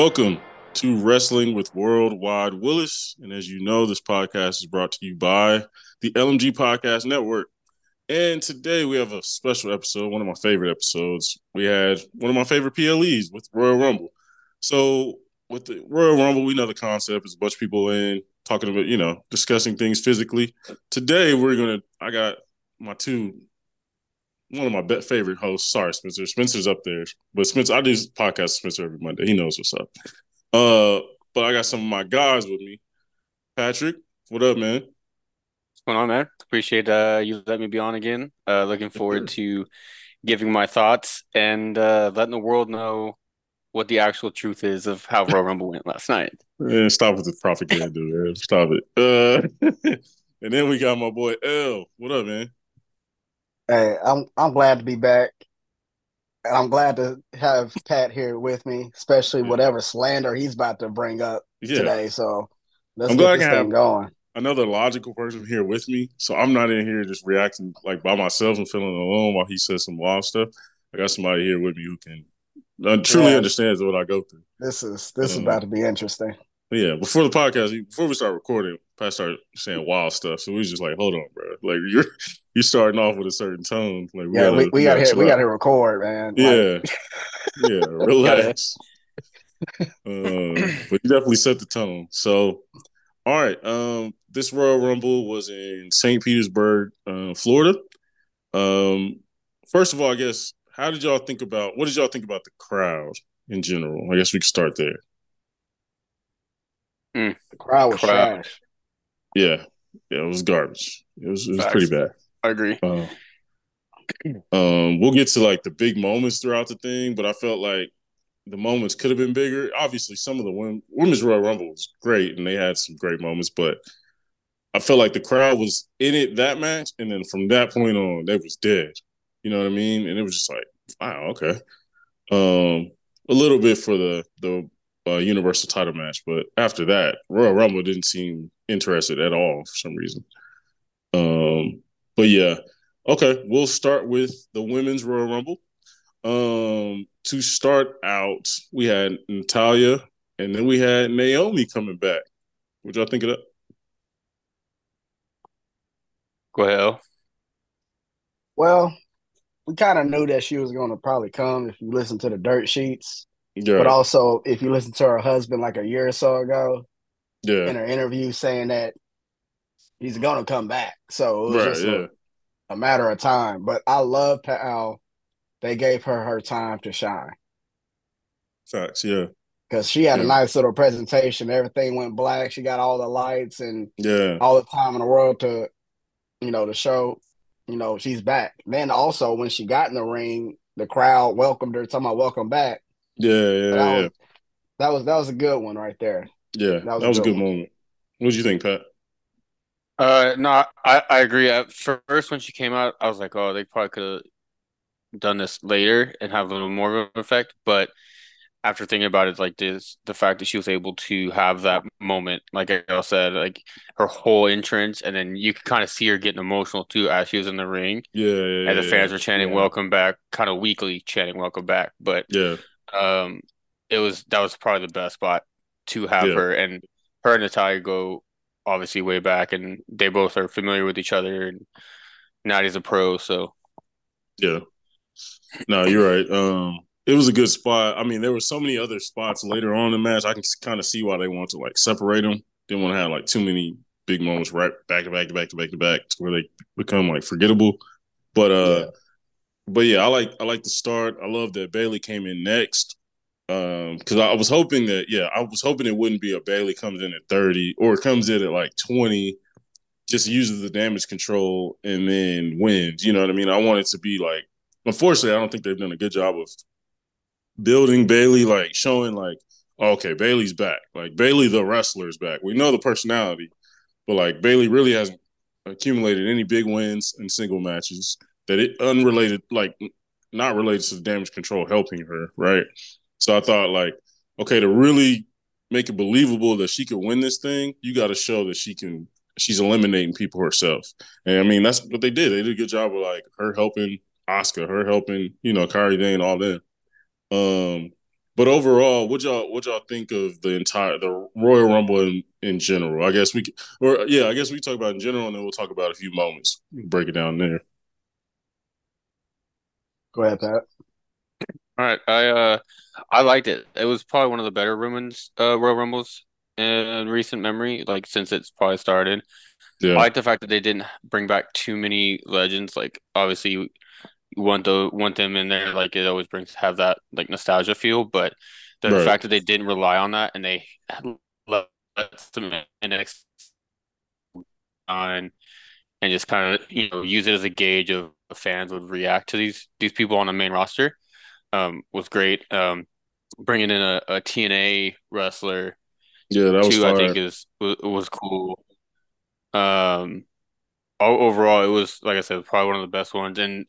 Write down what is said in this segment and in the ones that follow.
Welcome to Wrestling with Worldwide Willis. And as you know, this podcast is brought to you by the LMG Podcast Network. And today we have a special episode, one of my favorite episodes. We had one of my favorite PLEs with Royal Rumble. So with the Royal Rumble, we know the concept is a bunch of people in talking about, you know, discussing things physically. Today we're gonna I got my two one of my be- favorite hosts. Sorry, Spencer. Spencer's up there, but Spencer, I do podcast Spencer every Monday. He knows what's up. Uh, but I got some of my guys with me. Patrick, what up, man? What's going on, man? Appreciate uh, you letting me be on again. Uh, looking forward to giving my thoughts and uh, letting the world know what the actual truth is of how Royal Rumble went last night. Stop with the propaganda, man. Stop it. Uh, and then we got my boy L. What up, man? Hey, I'm I'm glad to be back. And I'm glad to have Pat here with me, especially whatever slander he's about to bring up Yeah. today. So let's I'm get glad I this can thing going. Another logical person here with me, so I'm not in here just reacting like by myself and feeling alone while he says some wild stuff. I got somebody here with me who can uh, truly Yeah. understands what I go through. This is this is Um, about to be interesting. Yeah, before the podcast, before we start recording, Pat started saying wild stuff. So we was just like, hold on, bro. Like you're you're starting off with a certain tone. Like Yeah, we, we got gotta here we got out. to record, man. Like, Yeah, yeah, relax. um, but you definitely set the tone. So, all right, um, this Royal Rumble was in St. Petersburg, uh, Florida. Um, first of all, I guess how did y'all think about what did y'all think about the crowd in general? I guess we could start there. the crowd was Crowd. trash. Yeah, yeah, it was garbage. It was it was Facts. pretty bad. I agree. Uh, um, we'll get to like the big moments throughout the thing, but I felt like the moments could have been bigger. Obviously, some of the women, women's Royal Rumble was great, and they had some great moments, but I felt like the crowd was in it that match, and then from that point on, they was dead. You know what I mean? And it was just like, wow, okay. Um, a little bit for the the uh, Universal Title match, but after that, Royal Rumble didn't seem interested at all for some reason. But yeah, okay, we'll start with the women's Royal Rumble. Um, to start out, we had Natalya, and then we had Naomi coming back. What y'all think of that? Go ahead. El. Well, we kind of knew that she was going to probably come if you listen to the dirt sheets, Yeah, but also if you listen to her husband like a year or so ago yeah. in yeah, her interview saying that he's to come back. So it was right, just yeah, a, a matter of time. But I love how they gave her her time to shine. facts, yeah, because she had Yeah. a nice little presentation. Everything went black. She got all the lights and yeah, all the time in the world to, you know, to show, you know, she's back. Then also when she got in the ring, the crowd welcomed her, talking about welcome back. yeah, yeah, that, yeah, was, that was that was a good one right there. yeah. That was, a good one. moment. What did you think, Pat? Uh, no, I, I agree. At first, when she came out, I was like, oh, they probably could have done this later and have a little more of an effect. But after thinking about it, like this, the fact that she was able to have that moment, like I said, like her whole entrance, and then you could kind of see her getting emotional too as she was in the ring, Yeah, yeah, and the yeah, fans were chanting yeah. "Welcome back," kind of weekly chanting "Welcome back." But Yeah, um, it was that was probably the best spot to have Yeah. her and her and Natalya go obviously way back, and they both are familiar with each other. And Natty's a pro, so yeah. No, you're right. Um, it was a good spot. I mean, there were so many other spots later on in the match. I can kind of see why they want to like separate them. Didn't want to have like too many big moments right back to back to back to back to back to where they become like forgettable. But uh, Yeah. but yeah, I like I like the start. I love that Bayley came in next. Um, because I was hoping that yeah, I was hoping it wouldn't be a Bayley comes in at 30 or comes in at like 20, just uses the damage control and then wins. You know what I mean? I want it to be like unfortunately, I don't think they've done a good job of building Bayley, like showing like, okay, Bayley's back. Like Bayley the wrestler's back. We know the personality, but like Bayley really hasn't accumulated any big wins in single matches that it unrelated, like not related to the damage control helping her, right? So I thought like, okay, to really make it believable that she could win this thing, you got to show that she can. She's eliminating people herself, and I mean that's what they did. They did a good job of like her helping Asuka, her helping you know Kairi Sane, all them. Um, but overall, what y'all what y'all think of the entire the Royal Rumble in, in general? I guess we or yeah, I guess we talk about in general, and then we'll talk about a few moments. Break it down there. Go ahead, Pat. All right, I uh, I liked it. It was probably one of the better women's uh, Royal Rumbles in recent memory, like since it's probably started. Yeah. I like the fact that they didn't bring back too many legends. Like obviously, you want the want them in there. Like it always brings have that like nostalgia feel. But the right. fact that they didn't rely on that and they let them in next on and just kind of you know use it as a gauge of fans would react to these these people on the main roster um, was great. Um, bringing in a, a TNA wrestler, yeah, that was too, I think is was, was cool. Um, overall, it was like I said, probably one of the best ones. And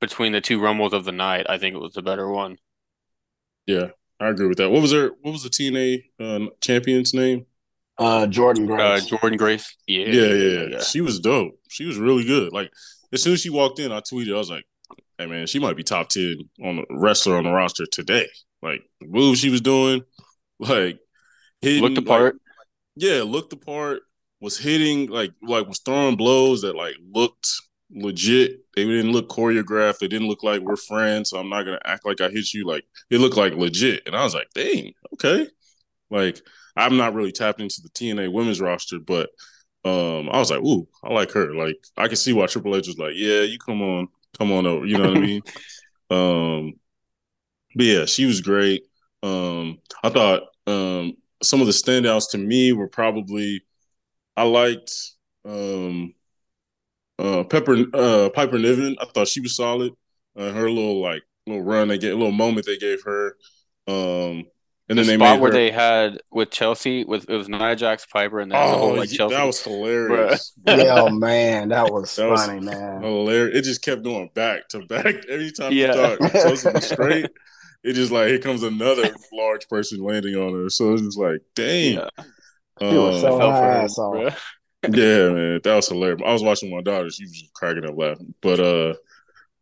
between the two rumbles of the night, I think it was the better one. Yeah, I agree with that. What was her? What was the TNA uh, champion's name? Uh, Jordynne Grace. Uh, Jordynne Grace. Yeah. Yeah, yeah, yeah. She was dope. She was really good. Like as soon as she walked in, I tweeted, I was like, hey man, she might be top ten on the wrestler on the roster today. Like the moves she was doing, like hitting, looked the part. Like, yeah, looked the part. Was hitting like like was throwing blows that like looked legit. They didn't look choreographed. They didn't look like we're friends. So I'm not gonna act like I hit you. Like it looked like legit. And I was like, dang, okay. Like I'm not really tapped into the TNA women's roster, but um, I was like, ooh, I like her. Like I can see why Triple H was like, yeah, you come on, come on over. You know what I mean? Um, but yeah, she was great. Um, I thought um, some of the standouts to me were probably I liked um, uh, Pepper uh, Piper Niven. I thought she was solid. Uh, her little like little run they get a little moment they gave her. Um, and then the they spot where her... they had with Chelsea with it was Nia Jax Piper and then oh, the whole like Chelsea. That was hilarious. yeah, oh man, that was that funny, was man. Hilarious. It just kept going back to back every time yeah. you thought Chelsea was straight. It just like here comes another large person landing on her. So it's just like, dang. Yeah. Um, was so high, so. yeah, man, that was hilarious. I was watching my daughter; she was just cracking up laughing. But uh,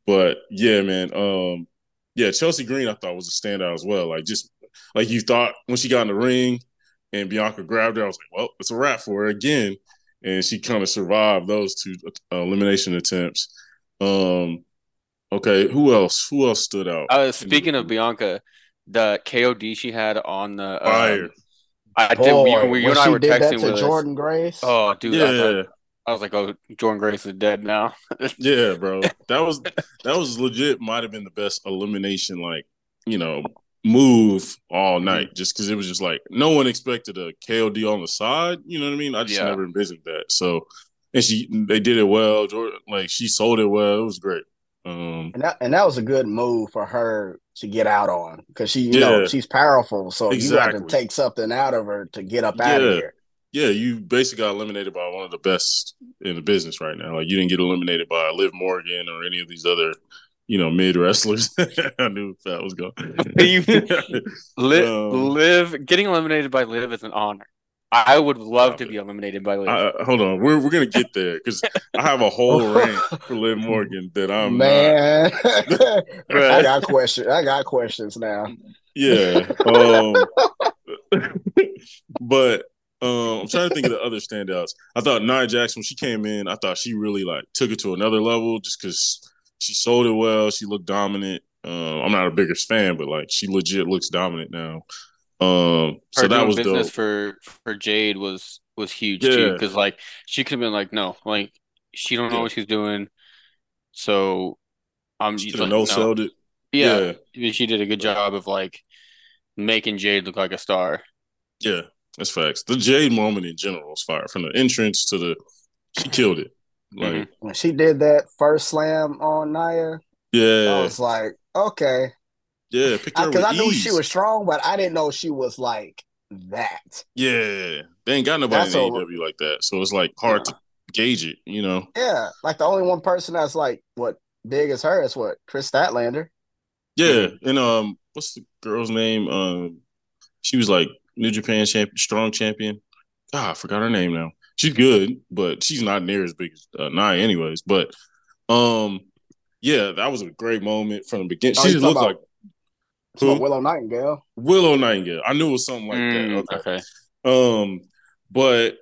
but yeah, man, um, yeah, Chelsea Green I thought was a standout as well. Like just like you thought when she got in the ring and Bianca grabbed her, I was like, well, it's a wrap for her again. And she kind of survived those two uh, elimination attempts. Um, okay, who else? Who else stood out? Uh, speaking of Bianca, the KOD she had on the um, fire. I did. Boy, you, you and I were texting with Jordynne Grace. Oh, dude, yeah. I, thought, I was like, oh, Jordynne Grace is dead now. yeah, bro, that was that was legit. Might have been the best elimination, like you know, move all night just because it was just like no one expected a KOD on the side. You know what I mean? I just yeah. never envisioned that. So, and she they did it well. Jordynne, like she sold it well. It was great. Um, and that and that was a good move for her to get out on because she, you yeah, know, she's powerful. So exactly. you have to take something out of her to get up yeah. out of here. Yeah, you basically got eliminated by one of the best in the business right now. Like you didn't get eliminated by Liv Morgan or any of these other you know, mid wrestlers. I knew that was going. you live, um, live getting eliminated by Liv is an honor. I would love to be eliminated by Liv. I, hold on, we're we're gonna get there because I have a whole rant for Liv Morgan that I'm man. I got questions. I got questions now. Yeah, um, but um, I'm trying to think of the other standouts. I thought Nia Jackson when she came in, I thought she really like took it to another level just because she sold it well. She looked dominant. Uh, I'm not a biggest fan, but like she legit looks dominant now. Um, so Her that was business dope. for for Jade was was huge yeah. too because like she could have been like, no, like she don't know what she's doing. So I'm um, like, no sold it. Yeah, yeah, she did a good job of like making Jade look like a star. Yeah, that's facts. The Jade moment in general was fire from the entrance to the she killed it. Like mm-hmm. when she did that first slam on Nia, yeah, I was like, okay, yeah, because I, I knew she was strong, but I didn't know she was like that. Yeah, they ain't got nobody that's in a, AEW like that, so it's like hard yeah. to gauge it. You know? Yeah, like the only one person that's like what big as her is what Kris Statlander. Yeah, and um, what's the girl's name? Um, she was like New Japan champion, strong champion. Ah, I forgot her name now she's good, but she's not near as big as uh, Nia, anyways. But um, yeah, that was a great moment from the beginning. Oh, she just looked like Who? Willow Nightingale. Willow Nightingale. I knew it was something like Mm, that. Okay. okay. Um, but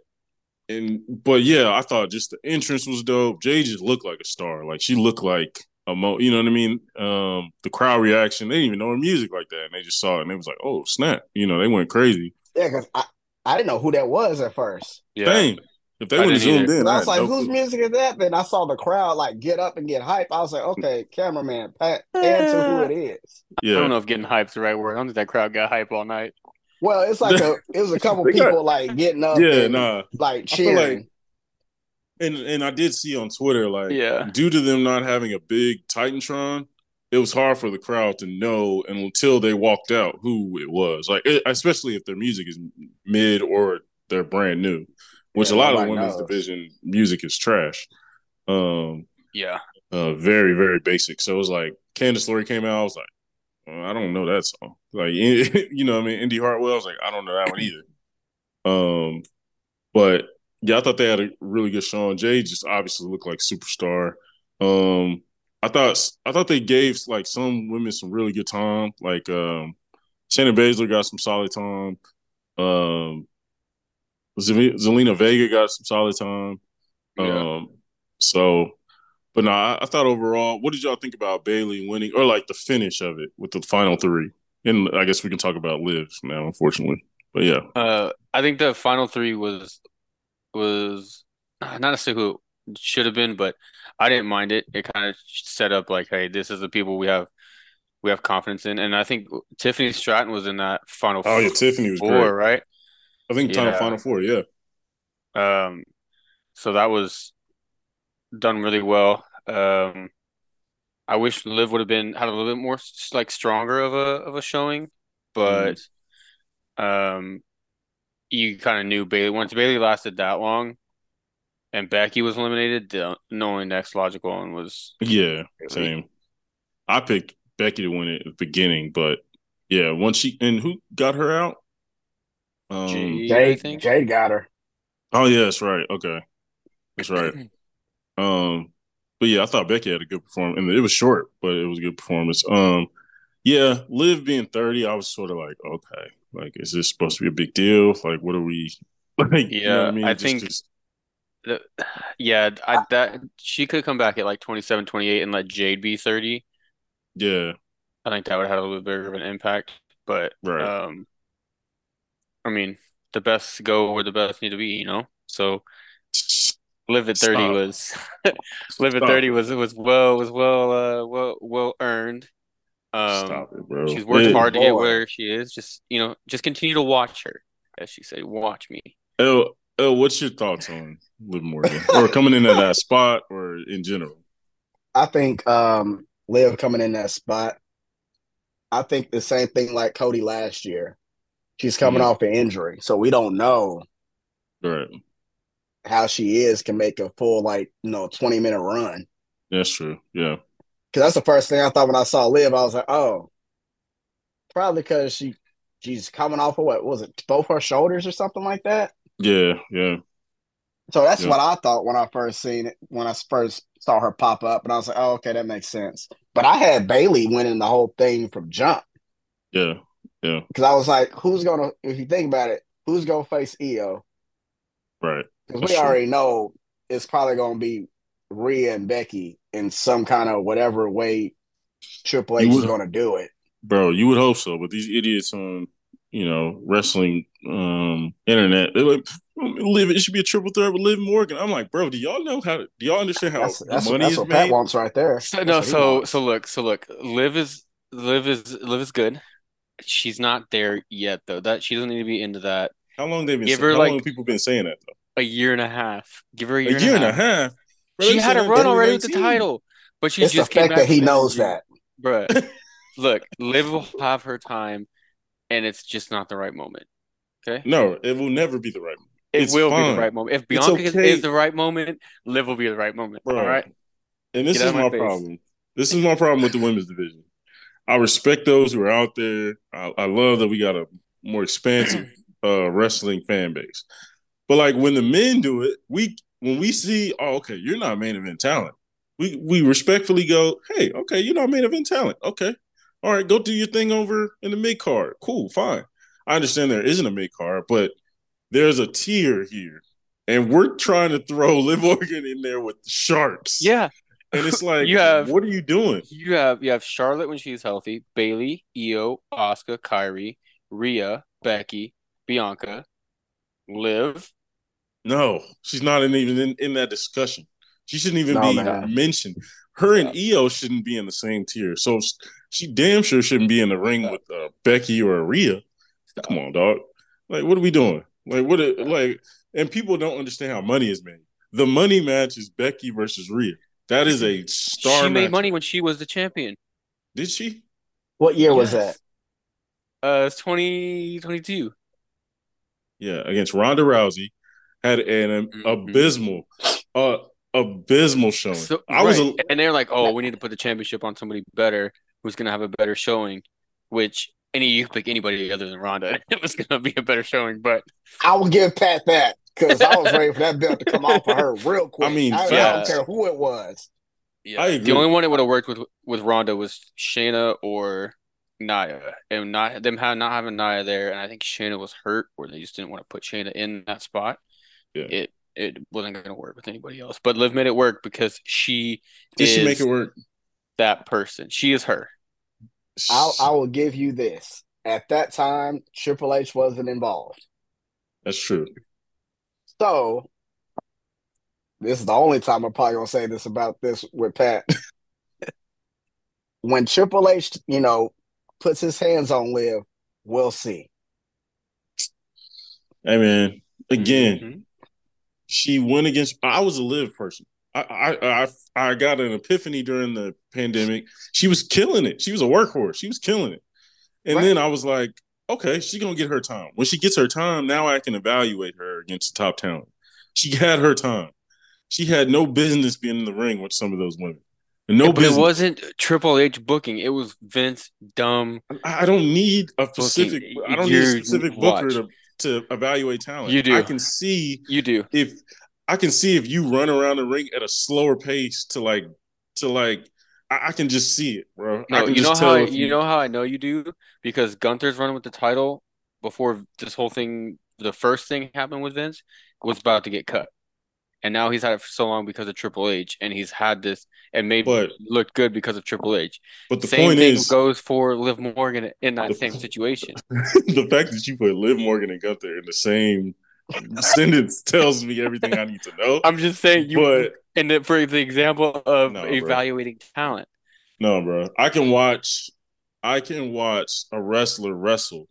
and but yeah, I thought just the entrance was dope. Jay just looked like a star. Like she looked like a mo. You know what I mean? Um, the crowd reaction. They didn't even know her music like that, and they just saw it and they was like, "Oh snap!" You know, they went crazy. Yeah, because I, I didn't know who that was at first. Yeah. Dang. If they would have zoomed either. in, I I was like, no whose music is that? Then I saw the crowd like get up and get hype. I was like, okay, cameraman, pat answer who it is. I don't know if getting hype's the right word. I don't think that crowd got hype all night. Well, it's like a it was a couple They got- people like getting up yeah, and nah. like I feel like- cheering. And and I did see on Twitter like Yeah. due to them not having a big Titantron, it was hard for the crowd to know and until they walked out who it was. Like it, especially if their music is mid or they're brand new, which Yeah, a lot of women's knows. division music is trash. Um, Yeah. uh, very very basic. So it was like Candice LeRae came out. I was like, "Uh, I don't know that song. Like you know, what I mean, Indi Hartwell. I was like, I don't know that one either. Um, but yeah, I thought they had a really good show. Jay just obviously looked like superstar. Um, I thought I thought they gave like some women some really good time. Like um, Shannon Baszler got some solid time. Um, Zel- Zelina Vega got some solid time. Yeah. Um, so, but no, I, I thought overall, what did y'all think about Bayley winning or like the finish of it with the final three? And I guess we can talk about lives now, unfortunately. But yeah, Uh, I think the final three was was not necessarily who it should have been, but I didn't mind it. It kind of set up like, hey, this is the people we have we have confidence in, and I think Tiffany Stratton was in that final oh yeah, Tiffany was four, great. right? I think time Yeah. final four, yeah. Um, so that was done really well. Um, I wish Liv would have been had a little bit more like stronger of a of a showing, but um, you kind of knew Bayley once Bayley lasted that long, and Becky was eliminated. The knowing next logical one was Yeah, same. I picked Becky to win it at the beginning, but yeah, once she and who got her out? Um, Jade, I Jade, think. Jade got her. oh yeah, that's right. Okay, that's right. Um, but yeah, I thought Becky had a good performance, and it was short, but it was a good performance. Um, yeah, Liv being thirty, I was sort of like, okay, like, is this supposed to be a big deal? Like, what are we? Like, you know what I Yeah, mean? I Just- think- just- Yeah, I that she could come back at like 27, 28 and let Jade be 30. yeah, I think that would have had a little bigger of an impact. But Right. um I mean, the best go where the best need to be, you know? So Liv at 30 Stop. was Liv at Stop 30 it. was was well was well uh well well earned. Um stop it, bro. she's worked Yeah. hard to get where she is. Just, you know, just continue to watch her, as she said, watch me. Oh, El, what's your thoughts on Liv Morgan, or coming into that spot, or in general? I think um Liv coming in that spot. I think the same thing like Cody last year. She's coming Mhm. off an injury, so we don't know Right, how she is can make a full like you know twenty minute run. that's true. Yeah, Because that's the first thing I thought when I saw Liv. I was like, oh, probably because she she's coming off of what was it, both her shoulders or something like that. yeah, yeah. So that's Yeah. what I thought when I first seen it, when I first saw her pop up, and I was like, oh, okay, that makes sense. But I had Bayley winning the whole thing from jump Yeah, yeah, because I was like, who's gonna? If you think about it, who's gonna face Iyo? right. Because we true. already know it's probably gonna be Rhea and Becky in some kind of whatever way Triple H You is gonna do it. Bro, you would hope so, but these idiots on you know wrestling um internet, they're like, "Liv, it should be a triple threat with Liv Morgan." I'm like, bro, do y'all know how? Do y'all understand how That's that's, money that's is what Pat wants right there. So no, so so look, so look, Liv is Liv is Liv is good. She's not there yet though. That she doesn't need to be into that. How long they've been? Give Say, her, how like, long have people been saying that though? A year and a half. Give her a A year, year, and a half. Bro, She had a run already with the title, but she It's the just came fact back that he knows injury. that. Bruh, look, Liv will have her time, and it's just not the right moment. Okay, No, it will never be the right. one. it It's will be the right moment. If Bianca is- okay. is the right moment, Liv will be the right moment. Bro. All right. And this Get is my my problem. This is my problem with the women's division. I respect those who are out there. I, I love that we got a more expansive uh, wrestling fan base. But like when the men do it, we when we see, oh, okay, you're not main event talent. We we respectfully go, hey, okay, you're not main event talent. Okay, All right, go do your thing over in the mid card. Cool, fine. I understand there isn't a mid card, but there's a tier here, and we're trying to throw Liv Morgan in there with the sharks. Yeah, and it's like, You have- what are you doing? you have you have Charlotte when she's healthy, Bayley, Io, Asuka, Kairi, Rhea, Becky, Bianca, Liv. No, she's not in, even in, in that discussion. She shouldn't even No, be man. mentioned. Her and Iyo shouldn't be in the same tier. So she damn sure shouldn't be in the ring with uh, Becky or Rhea. Come on, dog. Like, what are we doing? Like, what? Are, like, and people don't understand how money is made. The money match is Becky versus Rhea. That is a star. she made match. money when she was the champion. Did she? What year was that? Uh, it's 2022. Yeah, against Ronda Rousey, had an Mhm. abysmal, uh, abysmal showing. So, I was, right. a, and they're like, oh, we need to put the championship on somebody better who's going to have a better showing, which any you pick anybody other than Ronda. It was going to be a better showing, but I will give Pat that because I was ready for that belt to come off of her real quick. I mean, I, I don't care who it was. yeah, I agree. the only one that would have worked with with Ronda was Shayna or Nia, and not them have not having Nia there, and I think Shayna was hurt, or they just didn't want to put Shayna in that spot. Yeah. It it wasn't going to work with anybody else, but Liv made it work because she did she make it work? that person. She is her. I'll, I will give you this. At that time, Triple H wasn't involved. That's true. So, this is the only time I'm probably going to say this about this with Pat. when Triple H, you know, puts his hands on Liv, we'll see. Hey man, again, Mhm. she went against. I was a Liv person. I, I I I got an epiphany during the pandemic. She was killing it. She was a workhorse. She was killing it. And Right. then I was like, okay, she's gonna get her time. When she gets her time, now I can evaluate her against the top talent. She had her time. She had no business being in the ring with some of those women. And no Yeah, but business. it wasn't Triple H booking. It was Vince dumb. I I don't need a specific. I don't need a specific booker to, to evaluate talent. You do. I can see You do. if I can see if you run around the ring at a slower pace to like to like I, I can just see it, bro. No, you know how I, if you know how I know you do because Gunther's running with the title before this whole thing, the first thing happened with Vince was about to get cut, and now he's had it for so long because of Triple H, and he's had this and made But- looked good because of Triple H. But the Same point thing is, goes for Liv Morgan in that The- same situation. the fact that you put Liv Morgan and Gunther in the same sentence tells me everything I need to know. I'm just saying you, but and then for the example of No, bro. evaluating talent. no, bro, I can watch. I can watch a wrestler wrestle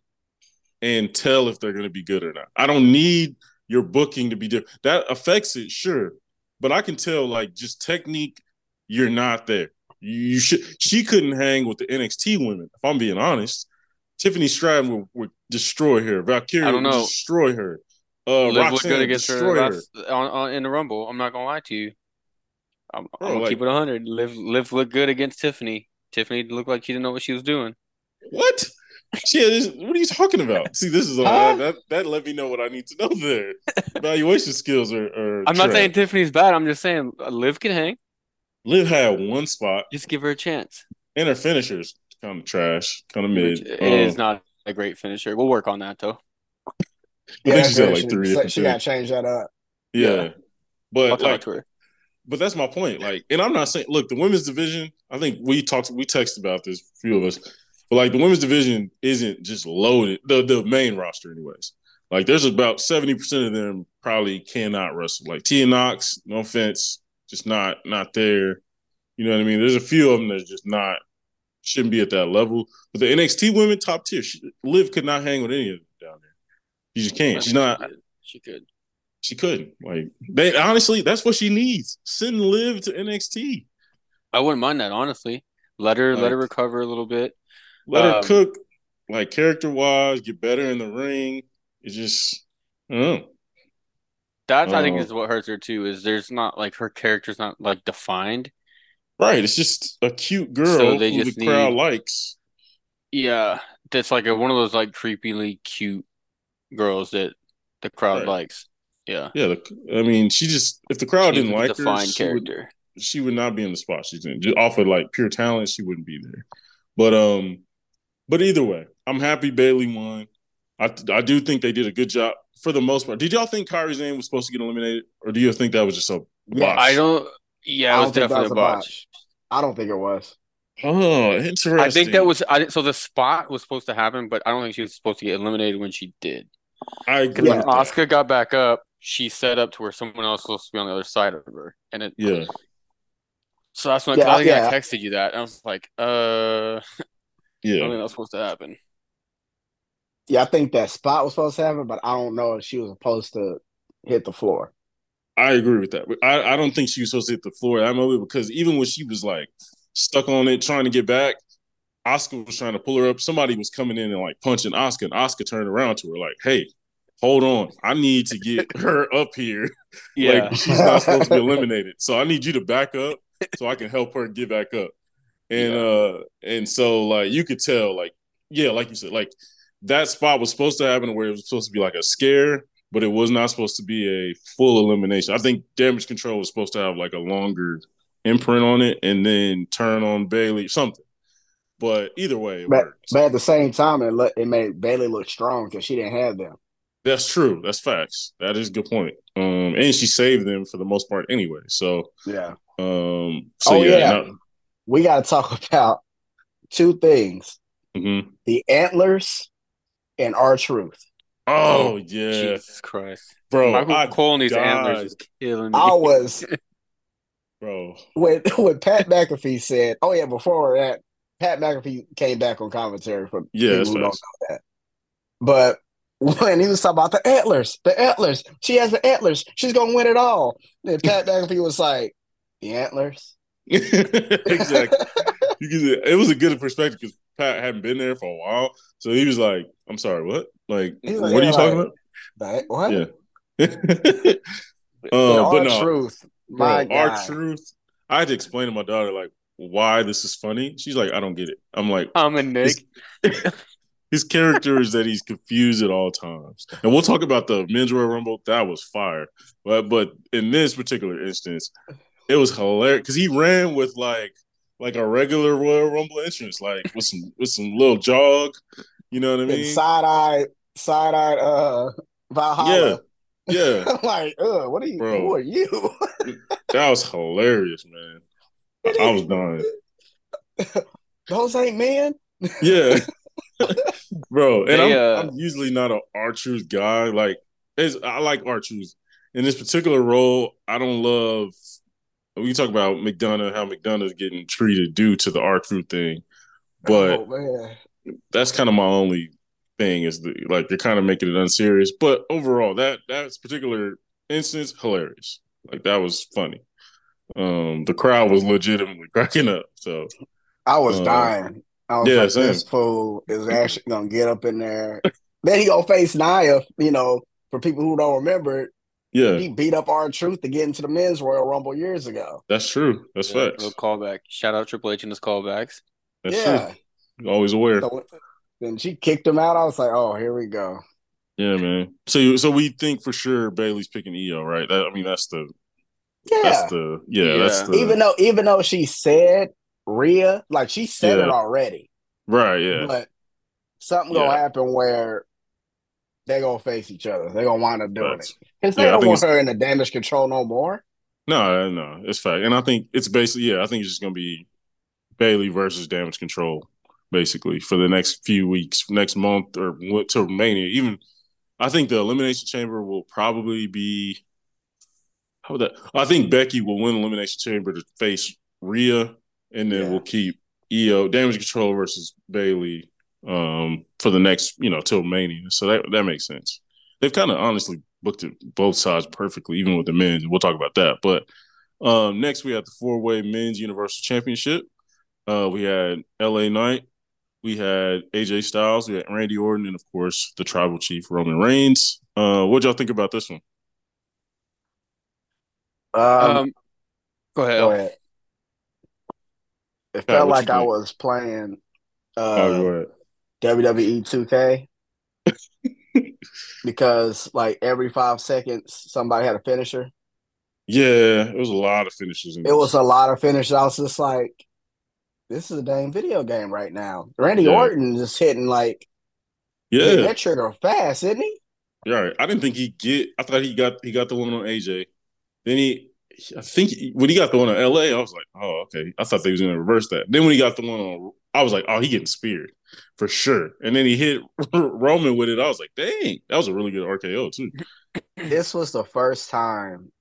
and tell if they're going to be good or not. I don't need your booking to be different. That affects it, sure, but I can tell like just technique. You're not there. You should. She couldn't hang with the NXT women. If I'm being honest, Tiffany Stratton would, would destroy her. Valkyrie would destroy her. Uh, Liv Roxanne good would against her, her. last, on, on in the Rumble. I'm not gonna lie to you. I'm, Bro, I'm gonna like- keep it 100. Liv, Liv looked good against Tiffany. Tiffany looked like she didn't know what she was doing. What? She had this, what are you talking about? See, this is all Huh? that that let me know what I need to know there. Evaluation skills are. are I'm not saying Tiffany's bad. I'm just saying uh, Liv can hang. Liv had one spot, Just give her a chance. and her finishers kind of trash, kind of Which mid. it Um, is not a great finisher. We'll work on that though. I think she's at, like, she- three She, she got to change that up. yeah. yeah. but I'll talk like, to her. But that's my point. Like, and I'm not saying, look, the women's division. I think we talked, we texted about this, a few of us. But like, the women's division isn't just loaded. The the main roster, anyways. Like, there's about seventy percent of them probably cannot wrestle. Like Tia Knox, no offense, just not not there. You know what I mean? There's a few of them that's just not shouldn't be at that level. But the NXT women, top tier. She, Liv could not hang with any of them down there. She just can't. She's not. She could. She couldn't. Like they honestly, that's what she needs. Send Liv to NXT. I wouldn't mind that honestly. Let her let her recover a little bit. Let her Um, cook, like character wise, get better in the ring. It's just, I don't know. That I think Uh, is what hurts her too. Is there's not like her character's not like defined. Right. It's just a cute girl So they who just the crowd likes. Yeah, that's like a, one of those like creepily cute girls that the crowd Right. likes. Yeah, Yeah. The, I mean, she just if the crowd She's didn't like her, defined she would, character. she would not be in the spot she's in. Just off of like pure talent, she wouldn't be there. But um, But either way, I'm happy Bayley won. I I do think they did a good job for the most part. Did y'all think Kairi Sane was supposed to get eliminated, or do you think that was just a Yeah, botch? I don't. Yeah, I it don't was definitely was a a botch. botch. I don't think it was. Oh, interesting. I think that was. I so the spot was supposed to happen, but I don't think she was supposed to get eliminated when she did. I agree. When. Asuka got back up, she set up to where someone else was supposed to be on the other side of her, and it. Yeah, So that's when Yeah, I think yeah. I texted you that. And I was like, uh, I don't yeah. think that was supposed to happen. Yeah, I think that spot was supposed to happen, but I don't know if she was supposed to hit the floor. I agree with that. I, I don't think she was supposed to hit the floor that moment because even when she was like stuck on it trying to get back, Asuka was trying to pull her up. Somebody was coming in and like punching Asuka, and Asuka turned around to her like, "Hey, hold on, I need to get her up here. Yeah, Like she's not supposed to be eliminated, so I need you to back up so I can help her get back up." And Yeah. uh, and so like you could tell, like yeah, like you said, like that spot was supposed to happen where it was supposed to be like a scare, but it was not supposed to be a full elimination. I think damage control was supposed to have like a longer imprint on it and then turn on Bayley something. But either way, it But worked. but at the same time, it look, it made Bayley look strong because she didn't have them. That's true. That's facts. That is a good point. Um, and she saved them for the most part anyway. So, Yeah, um, so Oh, yeah, yeah. no- we got to talk about two things: mhm. the antlers and R Truth. Oh yeah, Jesus Christ, bro. Michael I Cole and these antlers is killing me. I was bro. when when Pat McAfee said, "Oh yeah," before that, Pat McAfee came back on commentary for Yeah, people who don't know that. But when he was talking about the antlers, the antlers, she has the antlers, she's gonna win it all. And Pat McAfee was like, "The antlers." exactly. You can- it was a good perspective because Pat hadn't been there for a while, so he was like, "I'm sorry, what? Like, He's what like, are you yeah, talking about?" The- what? Yeah. But uh, our but no, truth, bro, my R Truth. I had to explain to my daughter like why this is funny. She's like, "I don't get it." I'm like, I'm a Nick. His character is that he's confused at all times. And we'll talk about the men's Royal Rumble. That was fire. But but in this particular instance, it was hilarious because he ran with like like a regular Royal Rumble entrance, like with some with some little jog. You know what I mean? side eye, side eye, uh, Valhalla. Yeah. I'm like, uh, what are you? Bro. Who are you? That was hilarious, man. I, I was dying. Those ain't men. Yeah. Bro, and They, I'm, uh, I'm usually not an R Truth guy. Like, it's, I like R Truth. In this particular role, I don't love. We talk about McDonagh, how McDonagh's getting treated due to the R Truth thing, but oh, man. that's kind of my only thing is the like they're kind of making it unserious. But overall, that that's particular instance hilarious. Like that was funny. Um, the crowd was legitimately cracking up. So I was Uh, dying. I was yeah, like, same. this fool is actually gonna get up in there. then he gonna face Nia. You know, for people who don't remember, it, yeah, he beat up R Truth to get into the men's Royal Rumble years ago. that's true. That's Yeah, facts. little callback. Shout out Triple H and his callbacks. That's yeah. true. Always aware. So then she kicked him out. I was like, oh, here we go. Yeah, man. So, so we think for sure Bayley's picking Iyo, right? That, I mean, that's the, Yeah. that's the, yeah, that's the, even though even though she said Rhea, like she said it already. right, yeah, But something gonna happen where they gonna face each other. They gonna wind up doing Facts. it. Because they Yeah, don't want her in the damage control no more. No, no, it's fact, and I think it's basically, yeah, I think it's just gonna be Bayley versus Damage Control, basically for the next few weeks, next month or what to Mania. Even, I think the Elimination Chamber will probably be. How would that? I think Becky will win Elimination Chamber to face Rhea, and then Yeah. we'll keep Iyo Damage Control versus Bayley um, for the next, you know, till Mania. So that that makes sense. They've kind of honestly booked it both sides perfectly, even with the men's. We'll talk about that. But um, next, we have the four way men's Universal Championship. Uh, we had LA Knight, we had AJ Styles, we had Randy Orton, and of course, the tribal chief Roman Reigns. Uh, what y'all think about this one? Um, Um, go ahead. go ahead. It felt like I was playing Oh, uh, ahead. WWE 2K because like every five seconds somebody had a finisher. Yeah, it was a lot of finishes. In It was a lot of finishes. I was just like, this is a dang video game right now. Randy Yeah. Orton is hitting like Yeah, that trigger fast, isn't he? yeah. Right. I didn't think he get. I thought he got he got the one on AJ. Then he, I think when he got the one on LA, I was like, oh okay. I thought they was gonna reverse that. Then when he got the one on, I was like, oh, he getting speared for sure. And then he hit Roman with it. I was like, dang, that was a really good RKO too. This was the first time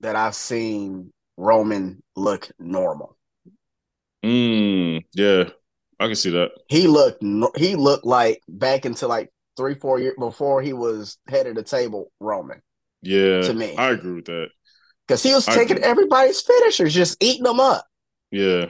that I've seen Roman look normal. Mm, yeah, I can see that. He looked he looked like back into like three four years before he was head of the table Roman Yeah, To me. I agree with that. Because he was taking agree. everybody's finishers, just eating them up. Yeah.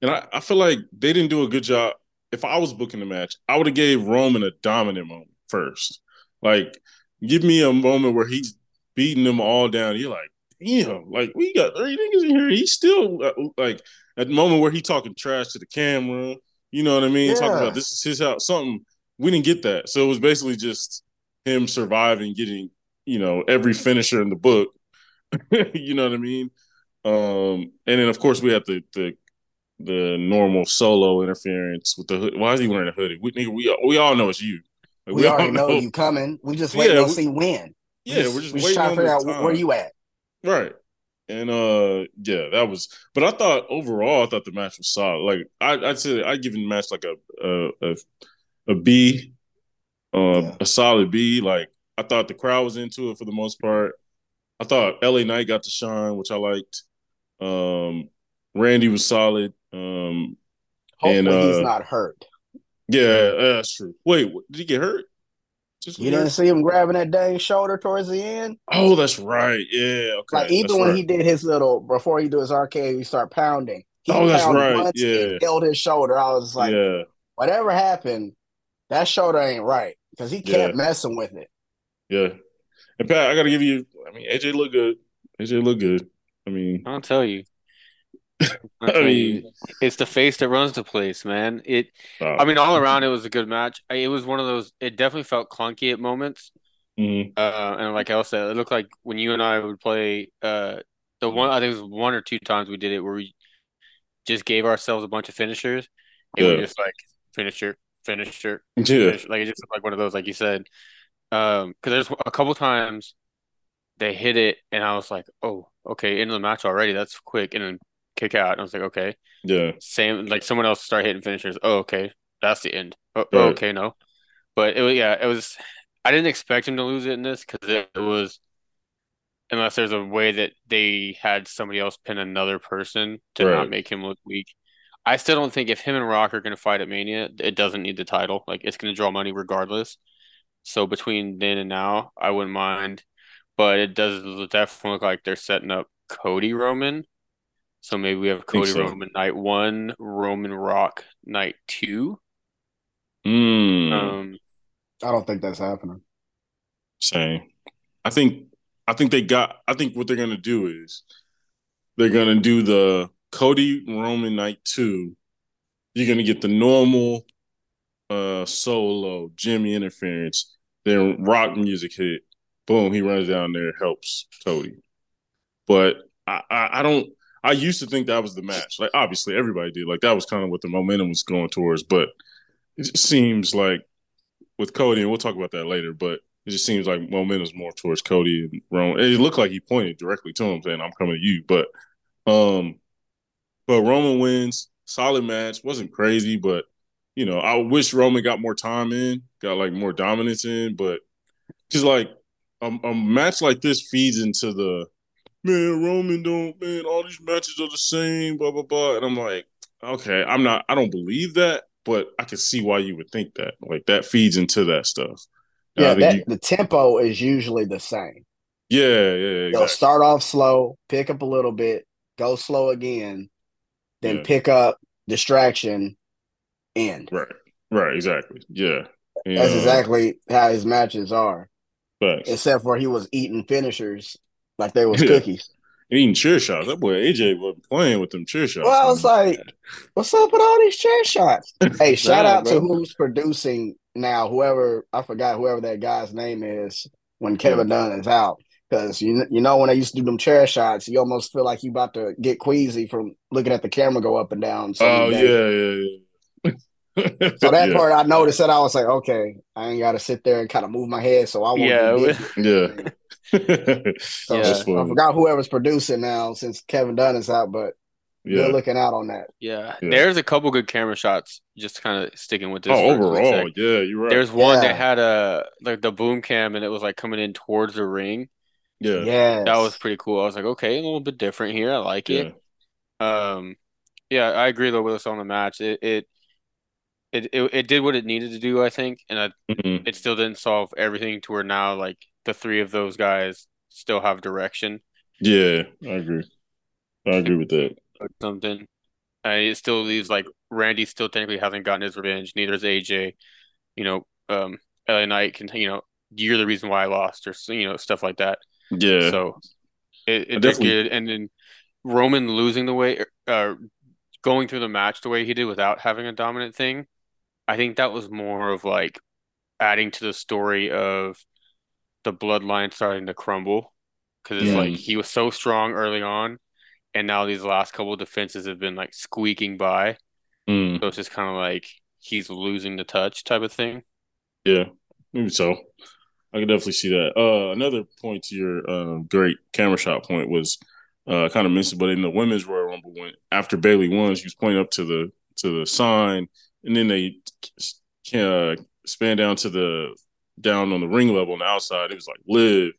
And I, I feel like they didn't do a good job. If I was booking the match, I would have gave Roman a dominant moment first. Like, give me a moment where he's beating them all down. You're like, damn, like we got three niggas in here. He's still uh, like at the moment where he talking trash to the camera. You know what I mean? Talking about this is his house. Something we didn't get that. So it was basically just him surviving, getting you know every finisher in the book. you know what I mean? Um, and then of course we have the the the normal solo interference with the hood. Why is he wearing a hoodie? We nigga, we we all know it's you. Like, We, all already know you coming. We just waiting Yeah, to we- see when. We Yeah, we're just we waiting trying to figure out time. where you at. Right. And uh yeah, that was but I thought overall I thought the match was solid. Like I I'd say I'd give the match like a a a, a B, uh, Yeah. a solid B. Like I thought the crowd was into it for the most part. I thought LA Knight got to shine, which I liked. Um Randy was solid. Um Hopefully And, he's uh, not hurt. yeah, that's true. Wait, what- did he get hurt? Just You didn't see him grabbing that dang shoulder towards the end. Oh, that's right. Yeah, okay. Like even that's when right. he did his little before he do his arcade, he start pounding. He Oh, that's right. Yeah. held his shoulder. I was like, yeah. whatever happened, that shoulder ain't right because he kept messing with it. Yeah. And Pat, I gotta give you I mean AJ look good. AJ look good. I mean I'll tell you. I mean. It's the face that runs the place, man. It uh, I mean all around it was a good match. It was one of those it definitely felt clunky at moments. mhm. Uh and like I said, it looked like when you and I would play uh the one I think it was one or two times we did it where we just gave ourselves a bunch of finishers and we Yeah. just like finisher, finisher, Yeah. finish. Like it just looked like one of those, like you said. Um, because there's a couple times they hit it, and I was like, "Oh, okay, into the match already. That's quick." And then kick out, and I was like, "Okay." Yeah. Same, like someone else start hitting finishers. Oh, okay, that's the end. Oh, Right. okay, no, but it was yeah, it was. I didn't expect him to lose it in this because it, it was, unless there's a way that they had somebody else pin another person to Right. not make him look weak. I still don't think if him and Rock are going to fight at Mania, it doesn't need the title. Like it's going to draw money regardless. So between then and now, I wouldn't mind. But it does definitely look like they're setting up Cody Roman. So maybe we have Cody so. Roman night one, Roman Rock night two. Mm. Um, I don't think that's happening. Same. I think I think they got I think what they're gonna do is they're gonna do the Cody Roman night two. You're gonna get the normal uh solo Jimmy interference, then rock music hit. Boom, he runs down there, helps Cody. But I, I, I don't I used to think that was the match. Like obviously everybody did. Like that was kind of what the momentum was going towards. But it just seems like with Cody, and we'll talk about that later, but it just seems like momentum's more towards Cody and Roman. It looked like he pointed directly to him saying, I'm coming to you. But um but Roman wins, solid match, wasn't crazy, but you know, I wish Roman got more time in, got like more dominance in, but just like a, a match like this feeds into the man, Roman don't man, all these matches are the same, blah blah blah. And I'm like, okay, I'm not I don't believe that, but I can see why you would think that. Like that feeds into that stuff. Yeah, that you- the tempo is usually the same. yeah, yeah, They'll start off slow, pick up a little bit, go slow again, then Yeah. pick up, distraction, end. Right, right, exactly. Yeah, yeah. That's exactly how his matches are. Facts. Except for he was eating finishers like they was Yeah. cookies. eating chair shots. That boy AJ wasn't playing with them chair shots. Well, I was like, what's up with all these chair shots? Hey, shout Nah, out to who's producing now, whoever I forgot whoever that guy's name is when Kevin Dunn is out. Because you you know when I used to do them chair shots, you almost feel like you about to get queasy from looking at the camera go up and down. Oh yeah, yeah, yeah. So that yeah. part I noticed that I was like, okay, I ain't got to sit there and kind of move my head, so I won't. Yeah, be. Yeah. So Yeah. That's I forgot whoever's producing now since Kevin Dunn is out, but Yeah. they're looking out on that. Yeah, Yeah. there's a couple good camera shots. Just kind of sticking with this. Oh, for a quick overall, yeah, you're right. There's one Yeah. that had a like the boom cam and it was like coming in towards the ring. yeah. Yes. That was pretty cool. I was like, okay, a little bit different here. I like Yeah. it. Um, yeah, I agree though with us on the match. It it, it it it did what it needed to do, I think, and I, Mhm. it still didn't solve everything to where now like the three of those guys still have direction Yeah, I agree. I agree with that. something. And it still leaves like Randy still technically hasn't gotten his revenge. Neither is AJ. You know, um, LA Knight can you know you're the reason why I lost or you know stuff like that. Yeah. So it, it I did good. And then Roman losing the way, uh, going through the match the way he did without having a dominant thing, I think that was more of like adding to the story of the bloodline starting to crumble. Because it's Yeah. like he was so strong early on, and now these last couple of defenses have been like squeaking by. Mm, So it's just kind of like he's losing the touch type of thing. yeah. Maybe so. I can definitely see that. Uh, another point to your uh, great camera shot point was uh, kind of mentioned, but in the women's Royal Rumble, when after Bayley won, she was pointing up to the to the sign, and then they uh, span down to the down on the ring level on the outside. It was like Liv,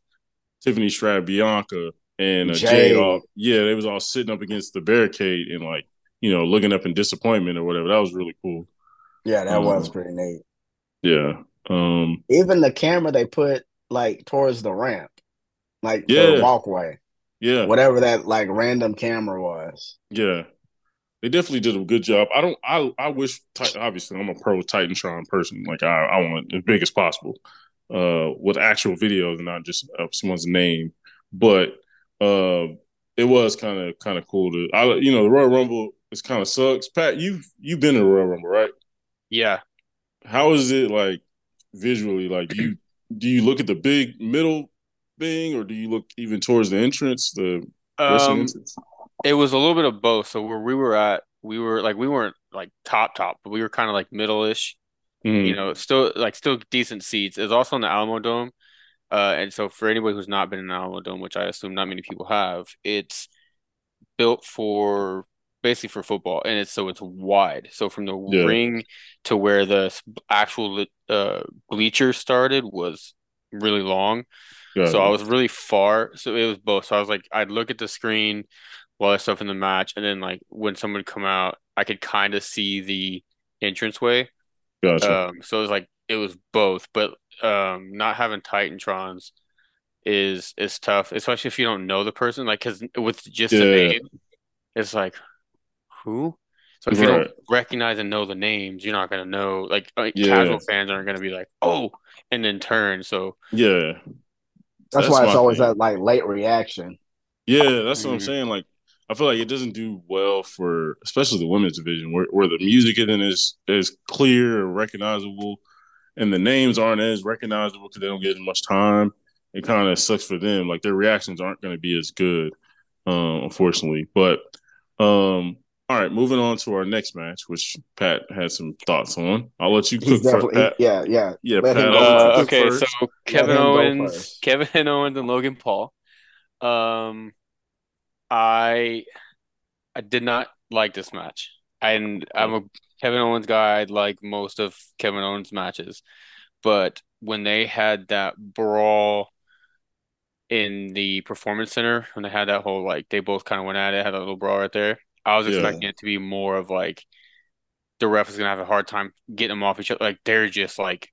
Tiffany Stratton, Bianca, and uh, Jade. Jade. All yeah, they was all sitting up against the barricade and like you know looking up in disappointment or whatever. That was really cool. Yeah, that Um, was pretty neat. Yeah. Um. Even the camera they put like towards the ramp, like Yeah. the walkway, Yeah. whatever that like random camera was. Yeah, they definitely did a good job. I don't. I I wish. Obviously, I'm a pro Titantron person. Like I, I want as big as possible, uh, with actual videos and not just of someone's name. But uh, it was kind of kind of cool to. I you know the Royal Rumble is kind of sucks. Pat, you've you've been in the Royal Rumble, right? Yeah. How is it like visually? Like you do you look at the big middle thing, or do you look even towards the entrance, the Um, entrance? It was a little bit of both. So where we were at, we were like we weren't like top top, but we were kind of like middle-ish. Mm, You know, still like still decent seats. It's also in the Alamodome. Uh, and so for anybody who's not been in the Alamodome, which I assume not many people have, it's built for basically for football, and it's so it's wide. So from the Yeah. ring to where the actual uh bleacher started was really long. got So it. I was really far. So it was both. So I was like, I'd look at the screen while there's stuff in the match, and then like when someone would come out, I could kind of see the entranceway. Gotcha. Um, so it was like it was both, but um, not having Titantrons is is tough, especially if you don't know the person. Like, because with just the Yeah. name, it's like who? So if you don't recognize and know the names, you're not gonna know. Like, uh, Yeah. casual fans aren't gonna be like, oh, and then turn. So yeah. That's, That's why it's always thing. that like late reaction. Yeah, that's what I'm Mhm. saying. Like, I feel like it doesn't do well for, especially the women's division, where, where the music isn't as as clear or recognizable, and the names aren't as recognizable because they don't get as much time. It kind of sucks for them. Like their reactions aren't going to be as good, um, unfortunately. But um, all right, moving on to our next match, which Pat had some thoughts on. I'll let you He's cook for definitely Pat. yeah, yeah. Yeah, let Pat. him I'll go let you Uh, okay, first. so Kevin Owens, first. Kevin Owens, and Logan Paul. Um, I I did not like this match, and I'm a Kevin Owens guy. I like most of Kevin Owens matches, but when they had that brawl in the Performance Center, when they had that whole like they both kind of went at it, had a little brawl right there. I was Yeah. expecting it to be more of like the ref is gonna have a hard time getting them off each other. Like they're just like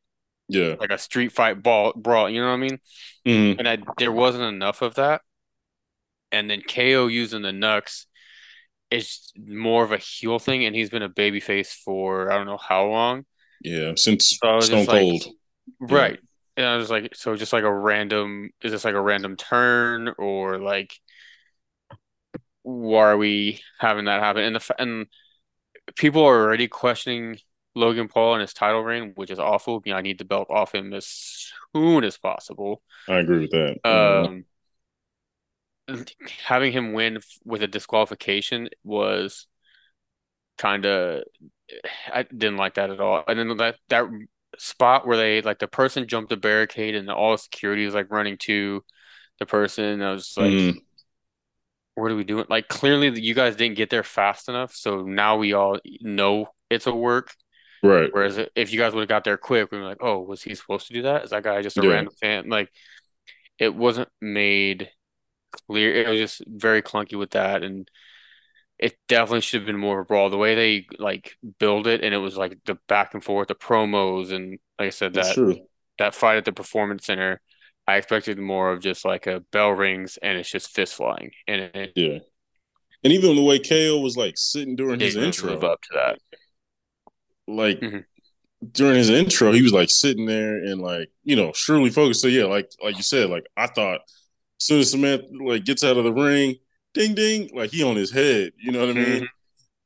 yeah, like a street fight ball brawl. You know what I mean? Mhm. And I there wasn't enough of that. And then KO using the Nux is more of a heel thing, and he's been a babyface for I don't know how long. yeah. Since So Stone like, Cold. right. And I was like, so just like a random, is this like a random turn or like, why are we having that happen? And the and people are already questioning Logan Paul and his title reign, which is awful. You know, I need the belt off him as soon as possible. I agree with that. Um, having him win with a disqualification was kind of I didn't like that at all. And then that that spot where they like the person jumped the barricade and all security was like running to the person. I was like, mm. what are we doing? Like clearly you guys didn't get there fast enough, so now we all know it's a work. Right. Whereas if you guys would have got there quick, we were like, oh, was he supposed to do that? Is that guy just a yeah. random fan? Like, it wasn't made clear. It was just very clunky with that, and it definitely should have been more of a brawl. The way they like build it, and it was like the back and forth, the promos, and like I said, that that fight at the performance center. I expected more of just like a bell rings and it's just fist flying, and it, yeah. And even the way KO was like sitting during his intro, live up to that. Like mm-hmm. during his intro, he was like sitting there and like you know surely focused. So yeah, like like you said, like I thought soon as Samantha like gets out of the ring, ding ding, like he on his head. You know what I mean?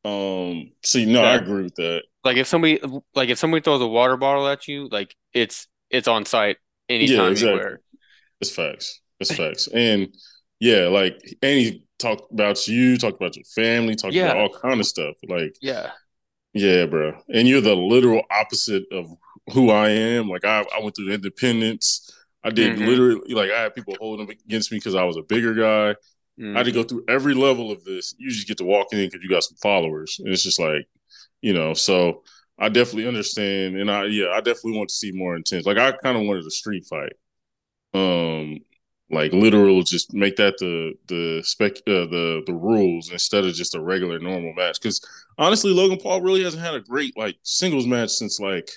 Mm-hmm. Um. See, no, yeah. I agree with that. Like if somebody like if somebody throws a water bottle at you, like it's it's on site anytime yeah, exactly. anywhere. It's facts. It's facts. And yeah, like and he talked about you, talked about your family, talked yeah. about all kind of stuff. Like yeah, yeah, bro. And you're the literal opposite of who I am. Like I, I went through independence. I did mm-hmm. literally like I had people holding them against me because I was a bigger guy. Mm-hmm. I had to go mm-hmm. through every level of this. You just get to walk in because you got some followers, and it's just like, you know. So I definitely understand, and I yeah, I definitely want to see more intense. Like I kind of wanted a street fight, um, like literal, just make that the the spec uh, the the rules instead of just a regular normal match. Because honestly, Logan Paul really hasn't had a great like singles match since like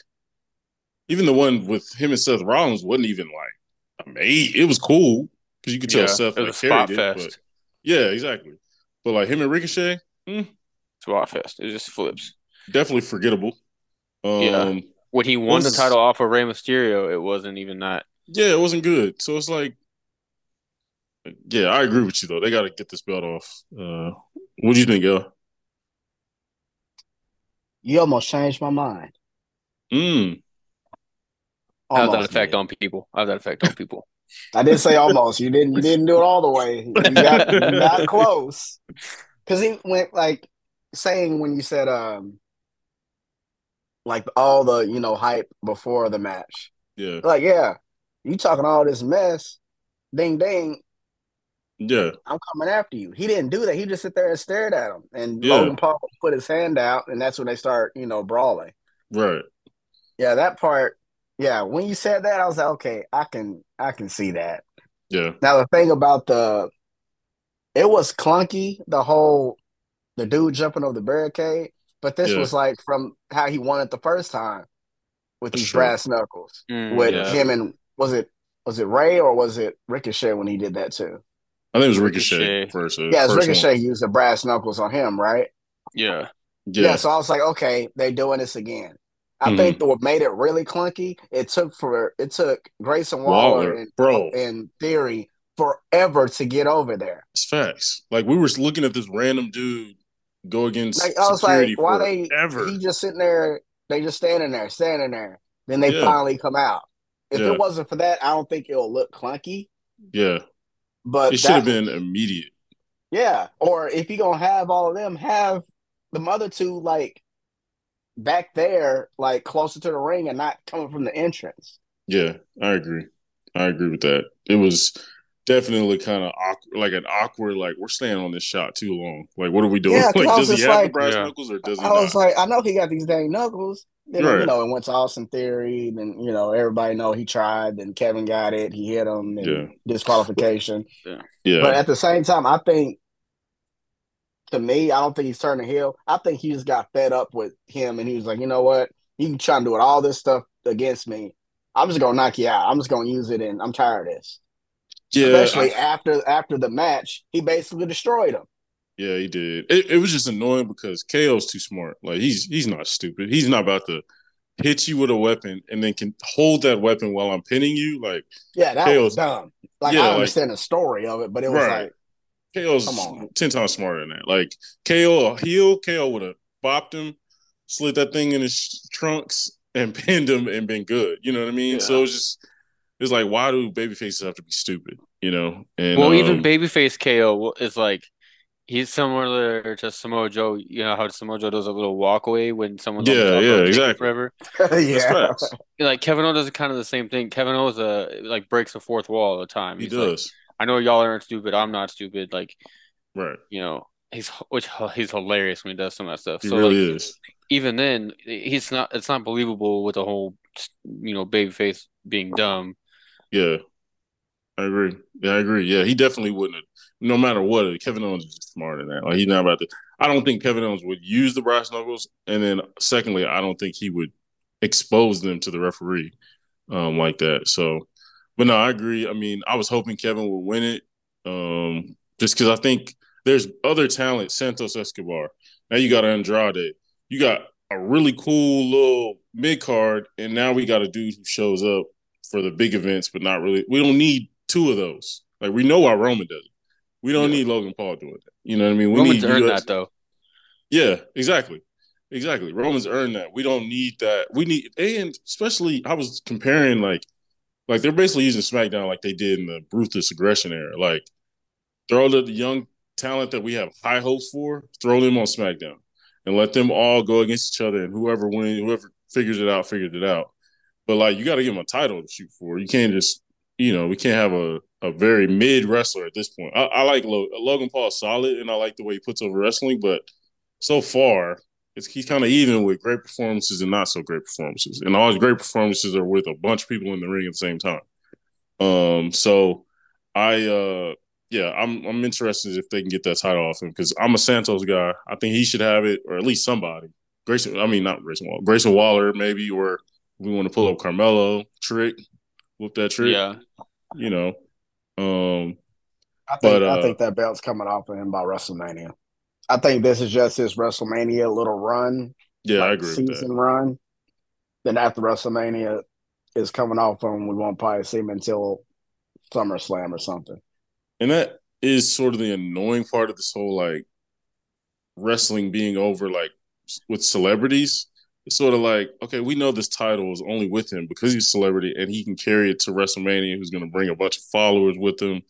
even the one with him and Seth Rollins wasn't even like amazing. It was cool because you could tell yeah, Seth like, carried it. Fest. But, yeah, exactly. But like him and Ricochet, mm, spot fest. It just flips. Definitely forgettable. Um, yeah. When he won was, the title off of Rey Mysterio, it wasn't even that. Yeah, it wasn't good. So it's like, yeah, I agree with you though. They got to get this belt off. Uh, what do you think, yo? You almost changed my mind. Mm. How that effect on people? How that effect on people? I didn't say almost. You didn't. You didn't do it all the way. You got, you got close. Because he went like saying when you said um like all the you know hype before the match. Yeah. Like yeah, you talking all this mess, ding ding. Yeah. I'm coming after you. He didn't do that. He just sit there and stared at him. And yeah. Logan Paul put his hand out, and that's when they start, you know, brawling. Right. Yeah, that part. Yeah, when you said that, I was like, okay, I can, I can see that. Yeah. Now the thing about the, it was clunky. The whole, the dude jumping over the barricade, but this yeah. was like from how he won it the first time with these brass knuckles mm, with yeah. him and was it was it Ray or was it Ricochet when he did that too? I think it was Ricochet, Ricochet. first. Uh, yeah, it's Ricochet one. used the brass knuckles on him, right? Yeah. yeah. yeah. So I was like, okay, they're doing this again. I mm-hmm. think what made it really clunky, it took for it took Grayson Waller, Waller and, bro in theory forever to get over there. It's facts. Like we were looking at this random dude go against like, I was like, why they ever? he just sitting there, they just standing there, standing there. Then they yeah. finally come out. If yeah. it wasn't for that, I don't think it'll look clunky. Yeah. But it should have been immediate. Yeah. Or if you're gonna have all of them, have the other two like back there, like closer to the ring and not coming from the entrance. Yeah, I agree. I agree with that. It was definitely kind of awkward, like an awkward, like we're staying on this shot too long. Like, what are we doing? Yeah, like, does he have like, the brass yeah. knuckles or does he? I not? was like, I know he got these dang knuckles. Then right. you know, it went to Austin Theory. Then you know, everybody know he tried. Then Kevin got it. He hit him. And yeah. Disqualification. Yeah. Yeah. But at the same time, I think to me, I don't think he's turning heel. I think he just got fed up with him, and he was like, you know what? You trying to do it all this stuff against me. I'm just gonna knock you out. I'm just gonna use it, and I'm tired of this. Yeah, especially I, after after the match, he basically destroyed him. Yeah, he did. It, it was just annoying because KO's too smart. Like he's he's not stupid. He's not about to hit you with a weapon and then can hold that weapon while I'm pinning you. Like yeah, that KO's, was dumb. Like yeah, I understand like, the story of it, but it was right. like KO's ten times smarter than that. Like KO heel, KO would have bopped him, slid that thing in his trunks, and pinned him and been good. You know what I mean? Yeah. So it's just it's like why do baby faces have to be stupid? you know. And Well, um, even babyface KO is like he's similar to Samoa Joe. You know how Samoa Joe does a little walkaway when someone's on the Yeah, yeah, exactly. forever. yeah. Like Kevin Owens does kind of the same thing. Kevin Owens a like breaks the fourth wall all the time. He He's like, does. I know y'all aren't stupid. I'm not stupid. Like right. you know, he's which he's hilarious when he does some of that stuff. He so really like is. even then, he's not. It's not believable with the whole you know babyface being dumb. Yeah. I agree. Yeah, I agree. Yeah, he definitely wouldn't have no matter what, Kevin Owens is smarter than that. Like he's not about to I don't think Kevin Owens would use the brass knuckles. And then secondly, I don't think he would expose them to the referee um like that. So but no, I agree. I mean, I was hoping Kevin would win it. Um, just because I think there's other talent, Santos Escobar. Now you got Andrade. You got a really cool little mid card, and now we got a dude who shows up for the big events, but not really. We don't need two of those. Like we know why Roman does it. We don't Yeah. need Logan Paul doing that. You know what I mean? We Roman's need earned US that though. yeah, exactly. Exactly. Roman's earned that. We don't need that. We need and especially I was comparing like like they're basically using SmackDown like they did in the ruthless aggression era. Like throw the young talent that we have high hopes for, throw them on SmackDown and let them all go against each other and whoever wins, whoever figures it out, figures it out. But like you gotta give them a title to shoot for. You can't just you know, we can't have a, a very mid wrestler at this point. I, I like Logan. Logan Paul solid and I like the way he puts over wrestling, but so far it's he's kind of even with great performances and not so great performances. And all his great performances are with a bunch of people in the ring at the same time. Um, so I uh yeah, I'm I'm interested if they can get that title off him because I'm a Santos guy. I think he should have it, or at least somebody. Grayson, I mean not Grayson Waller, Grayson Waller maybe, or we want to pull up Carmelo, Trick, whoop that trick, Yeah, you know. Um, I think But, uh, I think that belt's coming off of him by WrestleMania. I think this is just his WrestleMania little run, yeah, I like agree with season run. Then after WrestleMania is coming off him, we won't probably see him until SummerSlam or something. And that is sort of the annoying part of this whole like wrestling being over, like with celebrities. It's sort of like, okay, we know this title is only with him because he's a celebrity and he can carry it to WrestleMania, who's going to bring a bunch of followers with him,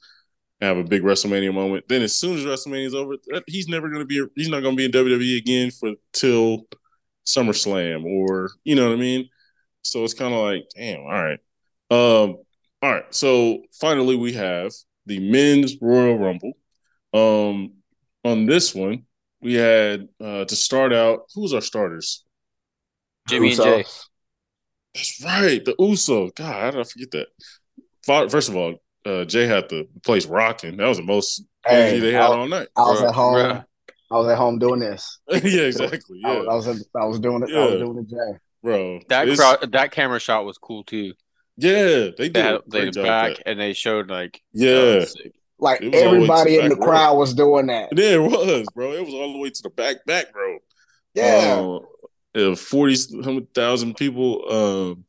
have a big WrestleMania moment. Then as soon as WrestleMania is over, he's never going to be, he's not going to be in WWE again for till SummerSlam or, you know what I mean? So it's kind of like, damn, all right. Um, all right. So finally, we have the men's Royal Rumble. Um, on this one, we had uh, to start out. Who's our starters? Jimmy and Jay. That's right, the Uso. God, how did I forget that? First of all, uh, Jay had the place rocking. That was the most energy Hey, they had I, all night. I was Bruh, at home. bruh. I was at home doing this. yeah, exactly. I, Yeah, was, I was in- I was doing it. I was doing it, Jay. bro. That it's- crowd, that camera shot was cool too. Yeah, they They did had they great job. back that. and they showed like Yeah, sick. Like It was all the way to everybody the in the back row. crowd was doing that. yeah, it was, bro. It was all the way to the back, back row. Yeah. uh, uh, forty thousand people. Um,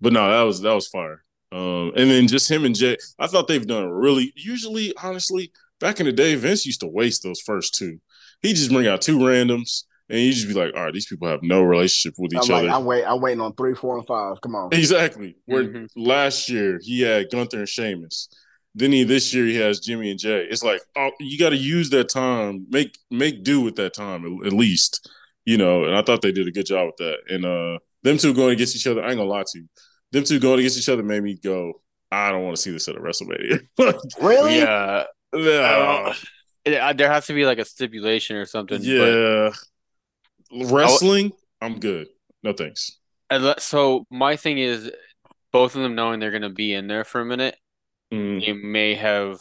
but no, that was that was fire. Um, and then just him and Jay. I thought they've done really. Usually, honestly, back in the day, Vince used to waste those first two. He just bring out two randoms, and you just be like, all right, these people have no relationship with I'm each like, other. I'm wait, I'm waiting on three, four, and five. Come on. Exactly. Where Mhm. last year he had Gunther and Sheamus. Then he this year he has Jimmy and Jay. It's like oh, you got to use that time, make make do with that time at, at least, you know. And I thought they did a good job with that. And uh them two going against each other, I ain't gonna lie to you. Them two going against each other made me go, I don't want to see this at a WrestleMania. Really? Yeah, I yeah, don't- it- there has to be like a stipulation or something. but- yeah. Wrestling, I'm good. No thanks. And let- so my thing is, both of them knowing they're going to be in there for a minute, Mm, they may have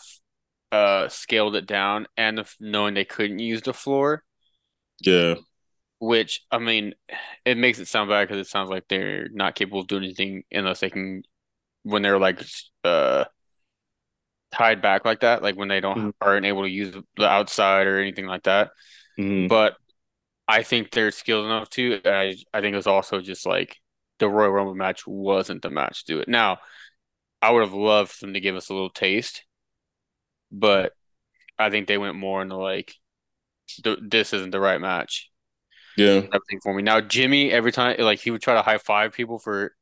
uh scaled it down, and if, knowing they couldn't use the floor, yeah, which I mean, it makes it sound bad because it sounds like they're not capable of doing anything unless they can, when they're like uh tied back like that, like when they don't Mhm. aren't able to use the outside or anything like that. Mhm. But I think they're skilled enough to. I I think it was also just like the Royal Rumble match wasn't the match to do it. Now, I would have loved them to give us a little taste, but I think they went more into like, th this isn't the right match. Yeah. Everything for me now. Jimmy every time like he would try to high five people for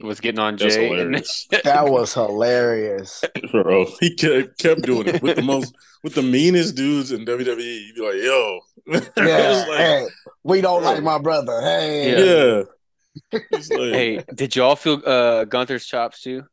was getting on That's Jay. and- hilarious. That was hilarious. Bro, he kept, kept doing it with the most with the meanest dudes in WWE. You'd be like, yo. Yeah, like, hey, we don't like my brother. Hey, yeah. It's like, hey, did y'all feel uh Gunther's chops too?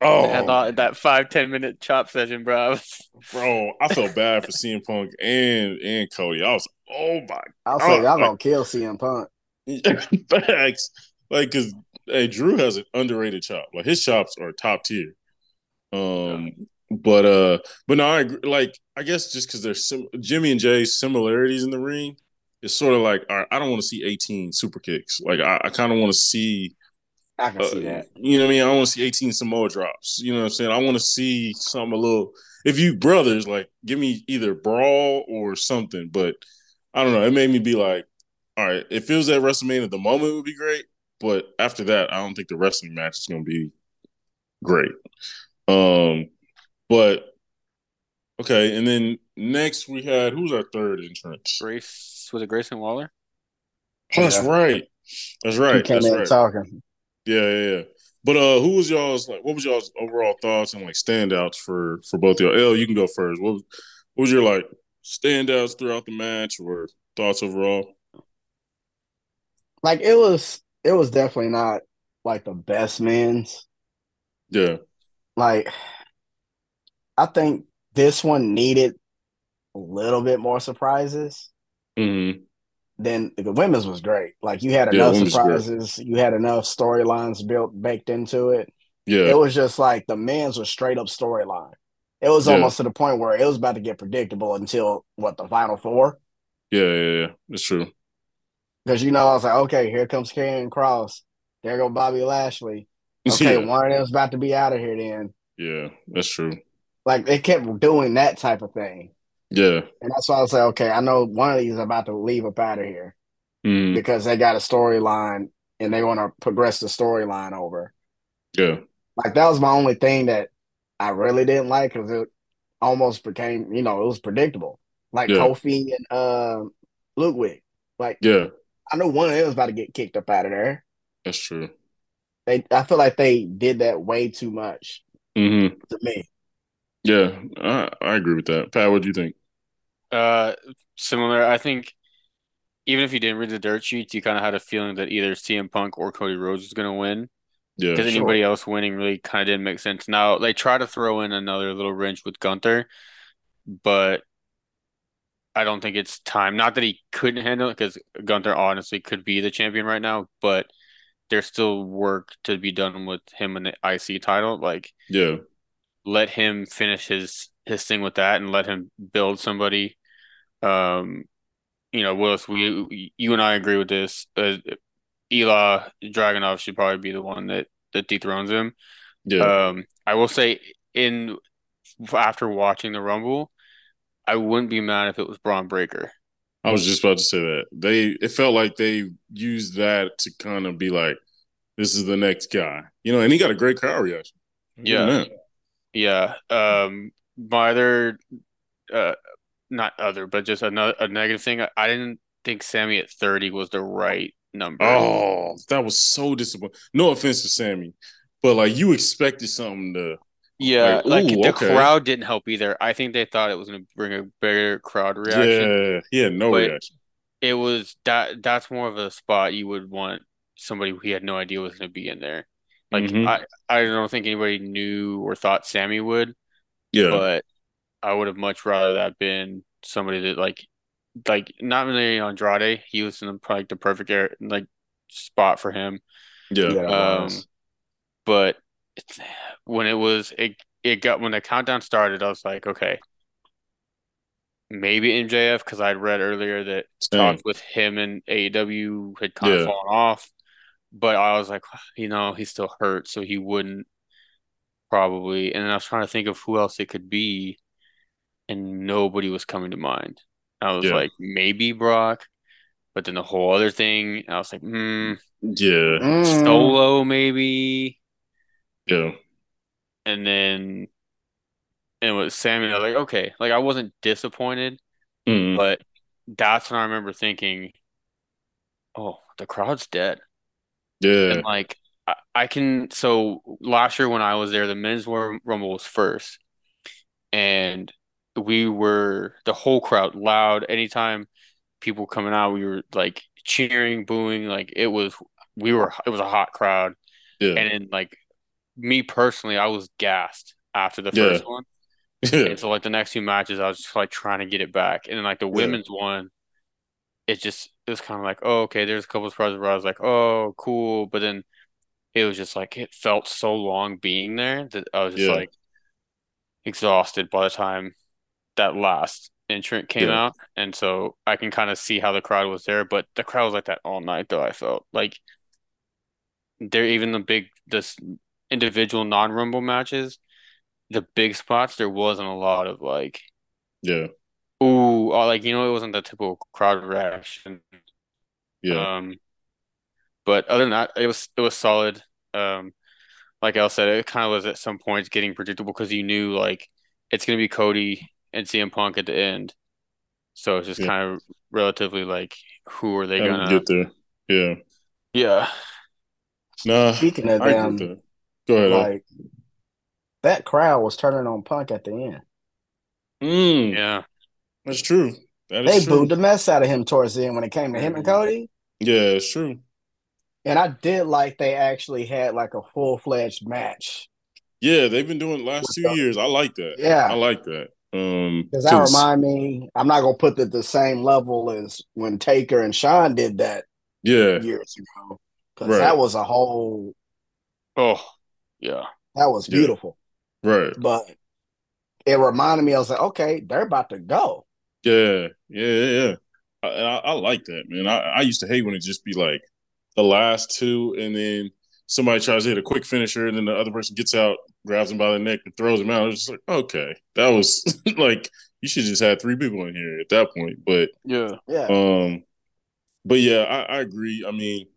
Oh, Had that, that five ten minute chop session, bro. Bro, I felt bad for CM Punk and and Cody. I was, oh my I'll say y'all like- gonna kill CM Punk. Facts. Like, cause hey, Drew has an underrated chop. Like his chops are top tier. Um, but uh, but no, I agree. Like, I guess just because there's sim- Jimmy and Jay's similarities in the ring, it's sort of like, all right, I don't want to see 18 super kicks. Like, I, I kind of want to see, I can uh, see that. you know what I mean? I want to see 18 Samoa drops. You know what I'm saying? I want to see something a little. If you brothers, like, give me either brawl or something. But I don't know. It made me be like, all right, it feels that WrestleMania at the moment would be great, but after that, I don't think the wrestling match is going to be great. Um, but okay, and then next we had who's our third entrance? Grace was it Grayson Waller? Oh, that's Yeah. right. That's He right. came That's in right. talking. Yeah, yeah, yeah. But uh, who was y'all's like? What was y'all's overall thoughts and like standouts for for both y'all? L, you can go first. What, what was your like standouts throughout the match or thoughts overall? Like it was, it was definitely not like the best men's. Yeah, Like, I think this one needed a little bit more surprises. hmm Then the women's was great. Like you had enough great. surprises, you had enough storylines built baked into it. yeah, It was just like the men's was straight up storyline. It was Yeah. almost to the point where it was about to get predictable until what the final four. yeah, yeah, yeah. That's true. Because you know, I was like, okay, here comes Karrion Kross. There go Bobby Lashley. Okay, yeah, one of them's about to be out of here then. yeah, that's true. Like they kept doing that type of thing. Yeah, And that's why I was like, okay, I know one of these is about to leave up out of here mm, because they got a storyline and they want to progress the storyline over. yeah, Like that was my only thing that I really didn't like because it almost became, you know, it was predictable. Like Yeah. Kofi and uh, Ludwig. Like yeah. I know one of them was about to get kicked up out of there. That's true. They, I feel like they did that way too much hmm to me. Yeah, I, I agree with that. Pat, what do you think? Uh, similar. I think even if you didn't read the dirt sheets, you kind of had a feeling that either CM Punk or Cody Rhodes was going to win. Yeah, Because sure. anybody else winning really kind of didn't make sense. Now they try to throw in another little wrench with Gunther, but I don't think it's time. Not that he couldn't handle it, because Gunther honestly could be the champion right now, but there's still work to be done with him and the IC title. Like yeah, let him finish his his thing with that and let him build somebody. Um, you know, Willis, we you and I agree with this. Uh, Ilja Dragunov should probably be the one that that dethrones him. yeah, Um, I will say in after watching the Rumble, I wouldn't be mad if it was Bron Breakker. I was just about to say that. They it felt like they used that to kind of be like, this is the next guy. You know, and he got a great crowd reaction. Yeah. Man. Yeah. Um, my other, uh, not other, but just another a negative thing. I, I didn't think Sammy at 30 was the right number. Oh, that was so disappointing. No offense to Sammy, but like you expected something to Yeah, Like, like ooh, the okay. crowd didn't help either. I think they thought it was going to bring a bigger crowd reaction. Yeah, had no reaction. It was that that's more of a spot you would want somebody who he had no idea was going to be in there. Like Mhm. I, I don't think anybody knew or thought Sammy would, Yeah, but I would have much rather that been somebody that like, like not really Andrade. He was in the, probably the perfect air, like spot for him. yeah, Yeah, Um, was. but it's, when it was it it got when the countdown started, I was like, okay, maybe MJF because I'd read earlier that Same. talks with him and AEW had kind Yeah. of fallen off, but I was like, you know, he's still hurt, so he wouldn't probably. And then I was trying to think of who else it could be, and nobody was coming to mind. I was Yeah. like, maybe Brock, but then the whole other thing, I was like, hmm, yeah, Mm. Solo maybe. yeah. and then and with Sammy, I was like, okay, like I wasn't disappointed, Mhm. but that's when I remember thinking, oh, the crowd's dead, Yeah, and like I, I can. So last year when I was there, the men's Rumble was first, and we were the whole crowd loud. Anytime people coming out, we were like cheering, booing. Like it was, we were. It was a hot crowd, Yeah. and then like me personally, I was gassed after the Yeah. first one. yeah. And so like the next two matches, I was just like trying to get it back. And then like the Yeah. women's one, it just it was kind of like, oh, okay, there's a couple of surprises where I was like, oh, cool. But then it was just like it felt so long being there that I was just Yeah. like exhausted by the time that last entrant came Yeah. out. And so I can kind of see how the crowd was there, but the crowd was like that all night though, I felt. Like they're even the big this individual non-rumble matches, the big spots, there wasn't a lot of like Yeah. Ooh, oh, like you know, it wasn't the typical crowd reaction. Yeah. Um, but other than that, it was it was solid. Um, like Al said, it kind of was at some points getting predictable because you knew like it's gonna be Cody and CM Punk at the end, so it's just Yeah. kind of relatively like who are they How gonna? get there. Yeah. Yeah, Nah. Speaking of I them, that. Go ahead. Al. like that crowd was turning on Punk at the end. Mm, yeah, that's true. That They true. booed the mess out of him towards the end when it came to him and. Cody. Yeah, it's true. And I did like they actually had like a full fledged match. Yeah, they've been doing last two years. I like that. Yeah. I like that. Um, Does that remind me? I'm not gonna put it the same level as when Taker and Shawn did that yeah, years ago. Because Right. that was a whole oh, yeah, that was Yeah. beautiful. right. But it reminded me, I was like, okay, they're about to go. Yeah, yeah, yeah, yeah. I, I, I like that, man. I, I used to hate when it just be like the last two, and then somebody tries to hit a quick finisher, and then the other person gets out, grabs him by the neck, and throws him out. It's just like, okay, that was like you should just had three people in here at that point. But yeah, Yeah. Um, but yeah, I, I agree. I mean,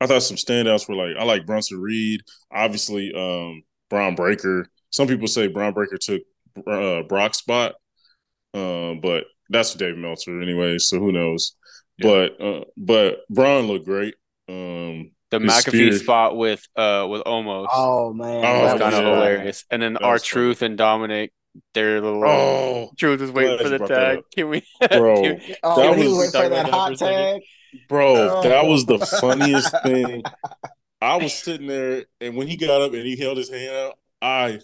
I thought some standouts were like I like Bronson Reed, obviously. Um, Bron Breakker. Some people say Bron Breakker took uh, Brock's spot, uh, but that's Dave Meltzer anyway. So who knows? Yeah. But uh, but Bron looked great. Um, the McAfee spear. spot with uh with Omos Oh man, Oh, was kind of yeah. hilarious, and then R Truth and Dominic, their little oh, Truth is waiting for the tag. Can we, Bro, can- Oh, That was- was for that about that for hot a second. tag. Bro, Oh. that was the funniest thing. I was sitting there, and when he got up and he held his hand out, I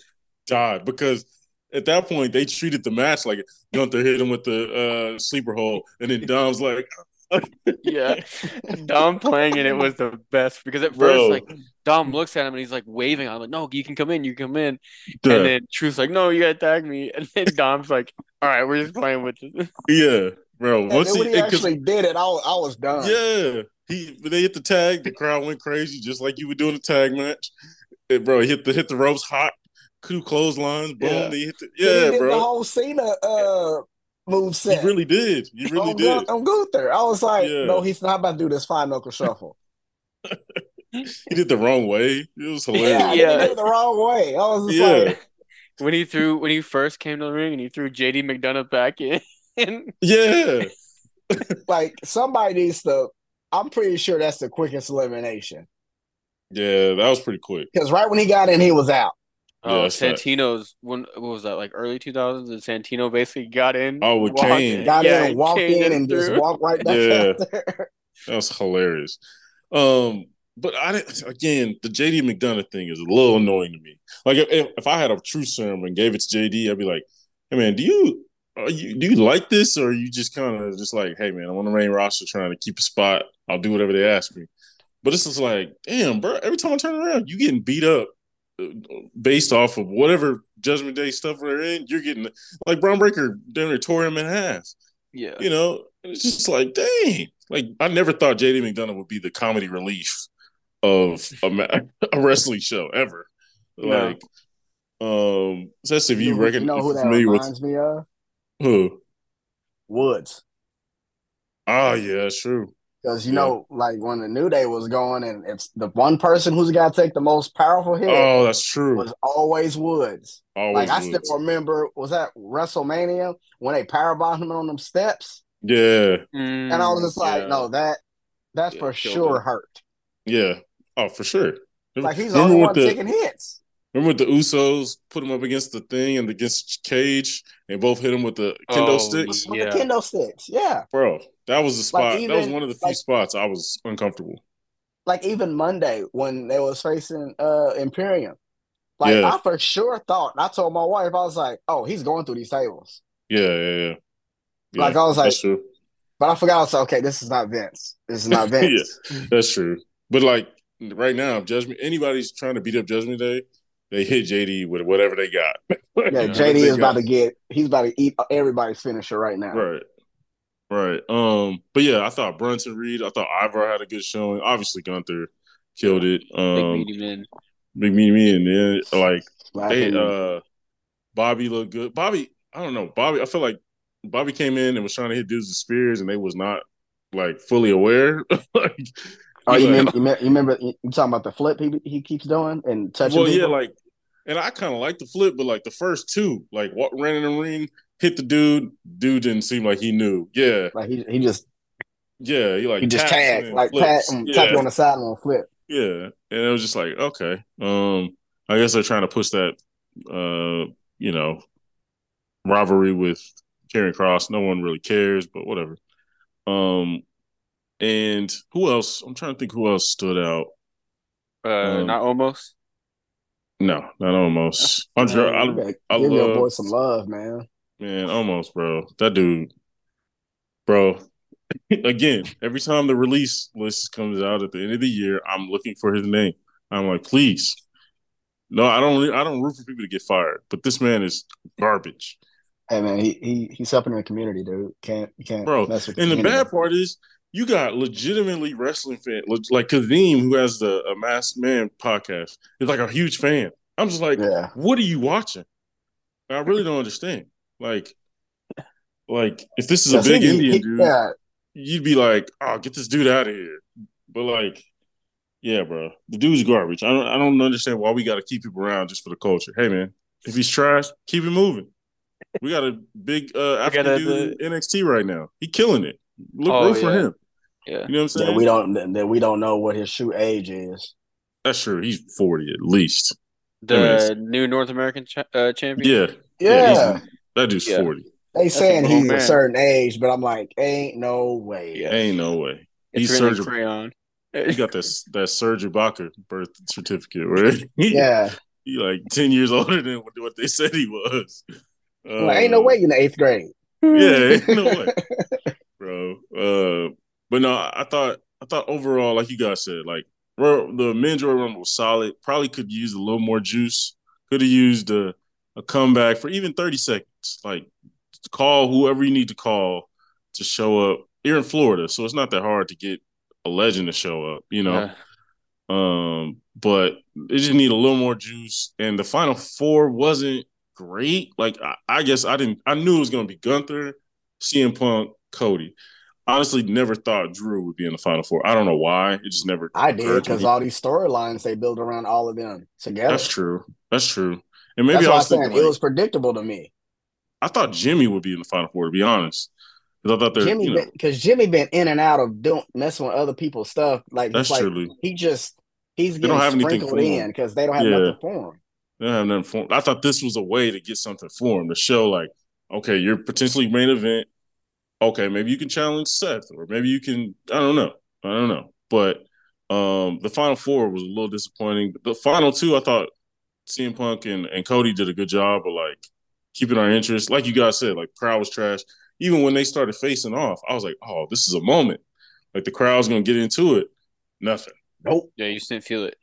died because at that point they treated the match like Gunther hit him with the uh, sleeper hold, and then Dom's like, yeah, Dom playing it, it was the best because at Bro. first, like Dom looks at him and he's like waving. I'm like, no, you can come in, you can come in. "Duh." And then Truth's like, no, you gotta tag me. And then Dom's like, all right, we're just playing with this. yeah, bro. And Once then he, when he and 'cause- actually did it, I was, I was done. yeah, he when they hit the tag, the crowd went crazy, just like you were doing the tag match. And bro, hit the hit the ropes hot, two clotheslines, boom. Yeah. They hit the, Then he yeah, did the whole Cena uh, move He set. really did. You really on, did. Gun- on Gunther. I was like, Yeah. no, he's not about to do this five knuckle shuffle. He did the wrong way. It was hilarious. yeah, Yeah. he did the wrong way. I was just Yeah. like, when he threw when he first came to the ring and he threw JD McDonagh back in. Yeah. like somebody needs to. I'm pretty sure that's the quickest elimination Yeah, that was pretty quick. because right when he got in, he was out. Oh, that's right. Santino's when what was that like early 2000s? And Santino basically got in. Oh, with walked Kane. Got Yeah, in and walked Kane in and just threw. walked right back Yeah. out there. That was hilarious. Um, but I didn't again, the JD McDonagh thing is a little annoying to me. Like if, if I had a true serum and gave it to JD, I'd be like, Hey man, do you are you do you like this or are you just kind of just like, hey man, I'm on the main roster trying to keep a spot. I'll do whatever they ask me. But this is like, damn, bro, every time I turn around, you getting beat up based off of whatever Judgment Day stuff they're in. You're getting like Bron Breakker damn near tore him in half. Yeah. You know, and it's just like, dang. Like I never thought JD McDonagh would be the comedy relief of a, a wrestling show ever. No. Like, um, especially if you, know, who- reckon know who that familiar with reminds me of? who? Woods. Oh yeah, that's true. Because you Yeah. know, like when the New Day was going, and it's the one person who's got to take the most powerful hit Oh, that's true. was always Woods. Always like I Woods. still remember, was that WrestleMania when they powerbombed him on them steps, Yeah, and I was just like, Mm, Yeah. no, that that's Yeah, for sure him. hurt. yeah. Oh, for sure. Like he's the only one the, taking hits. Remember with the Usos put him up against the thing and against Cage and both hit him with the kendo oh, sticks? Yeah. With the kendo sticks, yeah. Bro, that was the spot. Like even, that was one of the few like, spots I was uncomfortable. Like even Monday when they was facing uh Imperium. Like yeah. I for sure thought, I told my wife, I was like, oh, he's going through these tables. Yeah, yeah, yeah. yeah like I was like, but I forgot I was like, okay, this is not Vince. This is not Vince. yeah, that's true. But like right now, Judgment anybody's trying to beat up Judgment Day, they hit JD with whatever they got. yeah, JD is about to get he's about to eat everybody's finisher right now. Right. Right. Um, but yeah, I thought Bronson Reed, I thought Ivar had a good showing. Obviously Gunther killed it. Um Big meaty man. Big meaty man, yeah. Like hey, uh Bobby looked good. Bobby, I don't know. Bobby, I feel like Bobby came in and was trying to hit dudes with spears and they was not like fully aware. like Oh, you, remember, you remember? You talking about the flip he he keeps doing and touching. Well, people? yeah, like, and I kind of like the flip, but like the first two, like what ran in the ring, hit the dude. Dude didn't seem like he knew. Yeah, like he he just. Yeah, he like he just tagged, like pat, um, yeah. tap you on the side and flip. Yeah, and it was just like okay, um, I guess they're trying to push that, uh, you know, rivalry with Karrion Kross. No one really cares, but whatever. Um, and who else? I'm trying to think who else stood out. Uh, um, not Omos. No, not Omos. I'm sure. I, give I love, your boy some love, man. Man, Omos, bro. That dude, bro. Again, every time the release list comes out at the end of the year, I'm looking for his name. I'm like, please. No, I don't. I don't root for people to get fired, but this man is garbage. Hey man, he he he's helping the community, dude. Can't can't bro. and the bad part is you got legitimately wrestling fan like Kadeem, who has the a Masked Man podcast, is like a huge fan. I'm just like, yeah. what are you watching? I really don't understand. Like, like if this is a big Indian he, dude, yeah. you'd be like, oh, get this dude out of here. But like, yeah, bro, the dude's garbage. I don't, I don't understand why we got to keep him around just for the culture. Hey, man, if he's trash, keep him moving. We got a big uh, African dude in NXT right now. He killing it. Look, oh, root yeah. for him. Yeah, you know what I'm saying. That we don't that we don't know what his shoe age is. That's true. He's forty at least. The I mean, new North American cha- uh, champion. Yeah, yeah. yeah that dude's yeah. forty. They saying he's man. a certain age, but I'm like, ain't no way. Yeah. Ain't no way. It's he's Serge. Crayon. he got this that Serge Ibaka birth certificate, right? yeah. He like ten years older than what they said he was. Well, ain't no uh, way in the eighth grade. Yeah, ain't no way, bro. Uh, but no, I thought I thought overall, like you guys said, like the men's Royal Rumble was solid. Probably could use a little more juice. Could have used a, a comeback for even 30 seconds. Like call whoever you need to call to show up. You're in Florida, so it's not that hard to get a legend to show up, you know. Yeah. Um, but it just need a little more juice. And the final four wasn't great. Like I, I guess I didn't I knew it was gonna be Gunther, CM Punk, Cody honestly never thought Drew would be in the final four. I don't know why. It just never. I did because all these storylines they build around all of them together. That's true. That's true. And maybe That's I was saying like, it was predictable to me. I thought Jimmy would be in the final four. To be honest, because I thought they're Jimmy because Jimmy been in and out of doing messing with other people's stuff. Like that's like, true. He just he's getting sprinkled in because they don't have yeah. nothing for him. They don't have nothing for him. I thought this was a way to get something for him to show like, okay, you're potentially main event okay, maybe you can challenge Seth, or maybe you can. I don't know. I don't know. But um, the final four was a little disappointing. The final two, I thought CM Punk and, and Cody did a good job of like keeping our interest. Like you guys said, like crowd was trash. Even when they started facing off, I was like, oh, this is a moment. Like the crowd's gonna get into it. Nothing. Nope. Yeah, you just didn't feel it.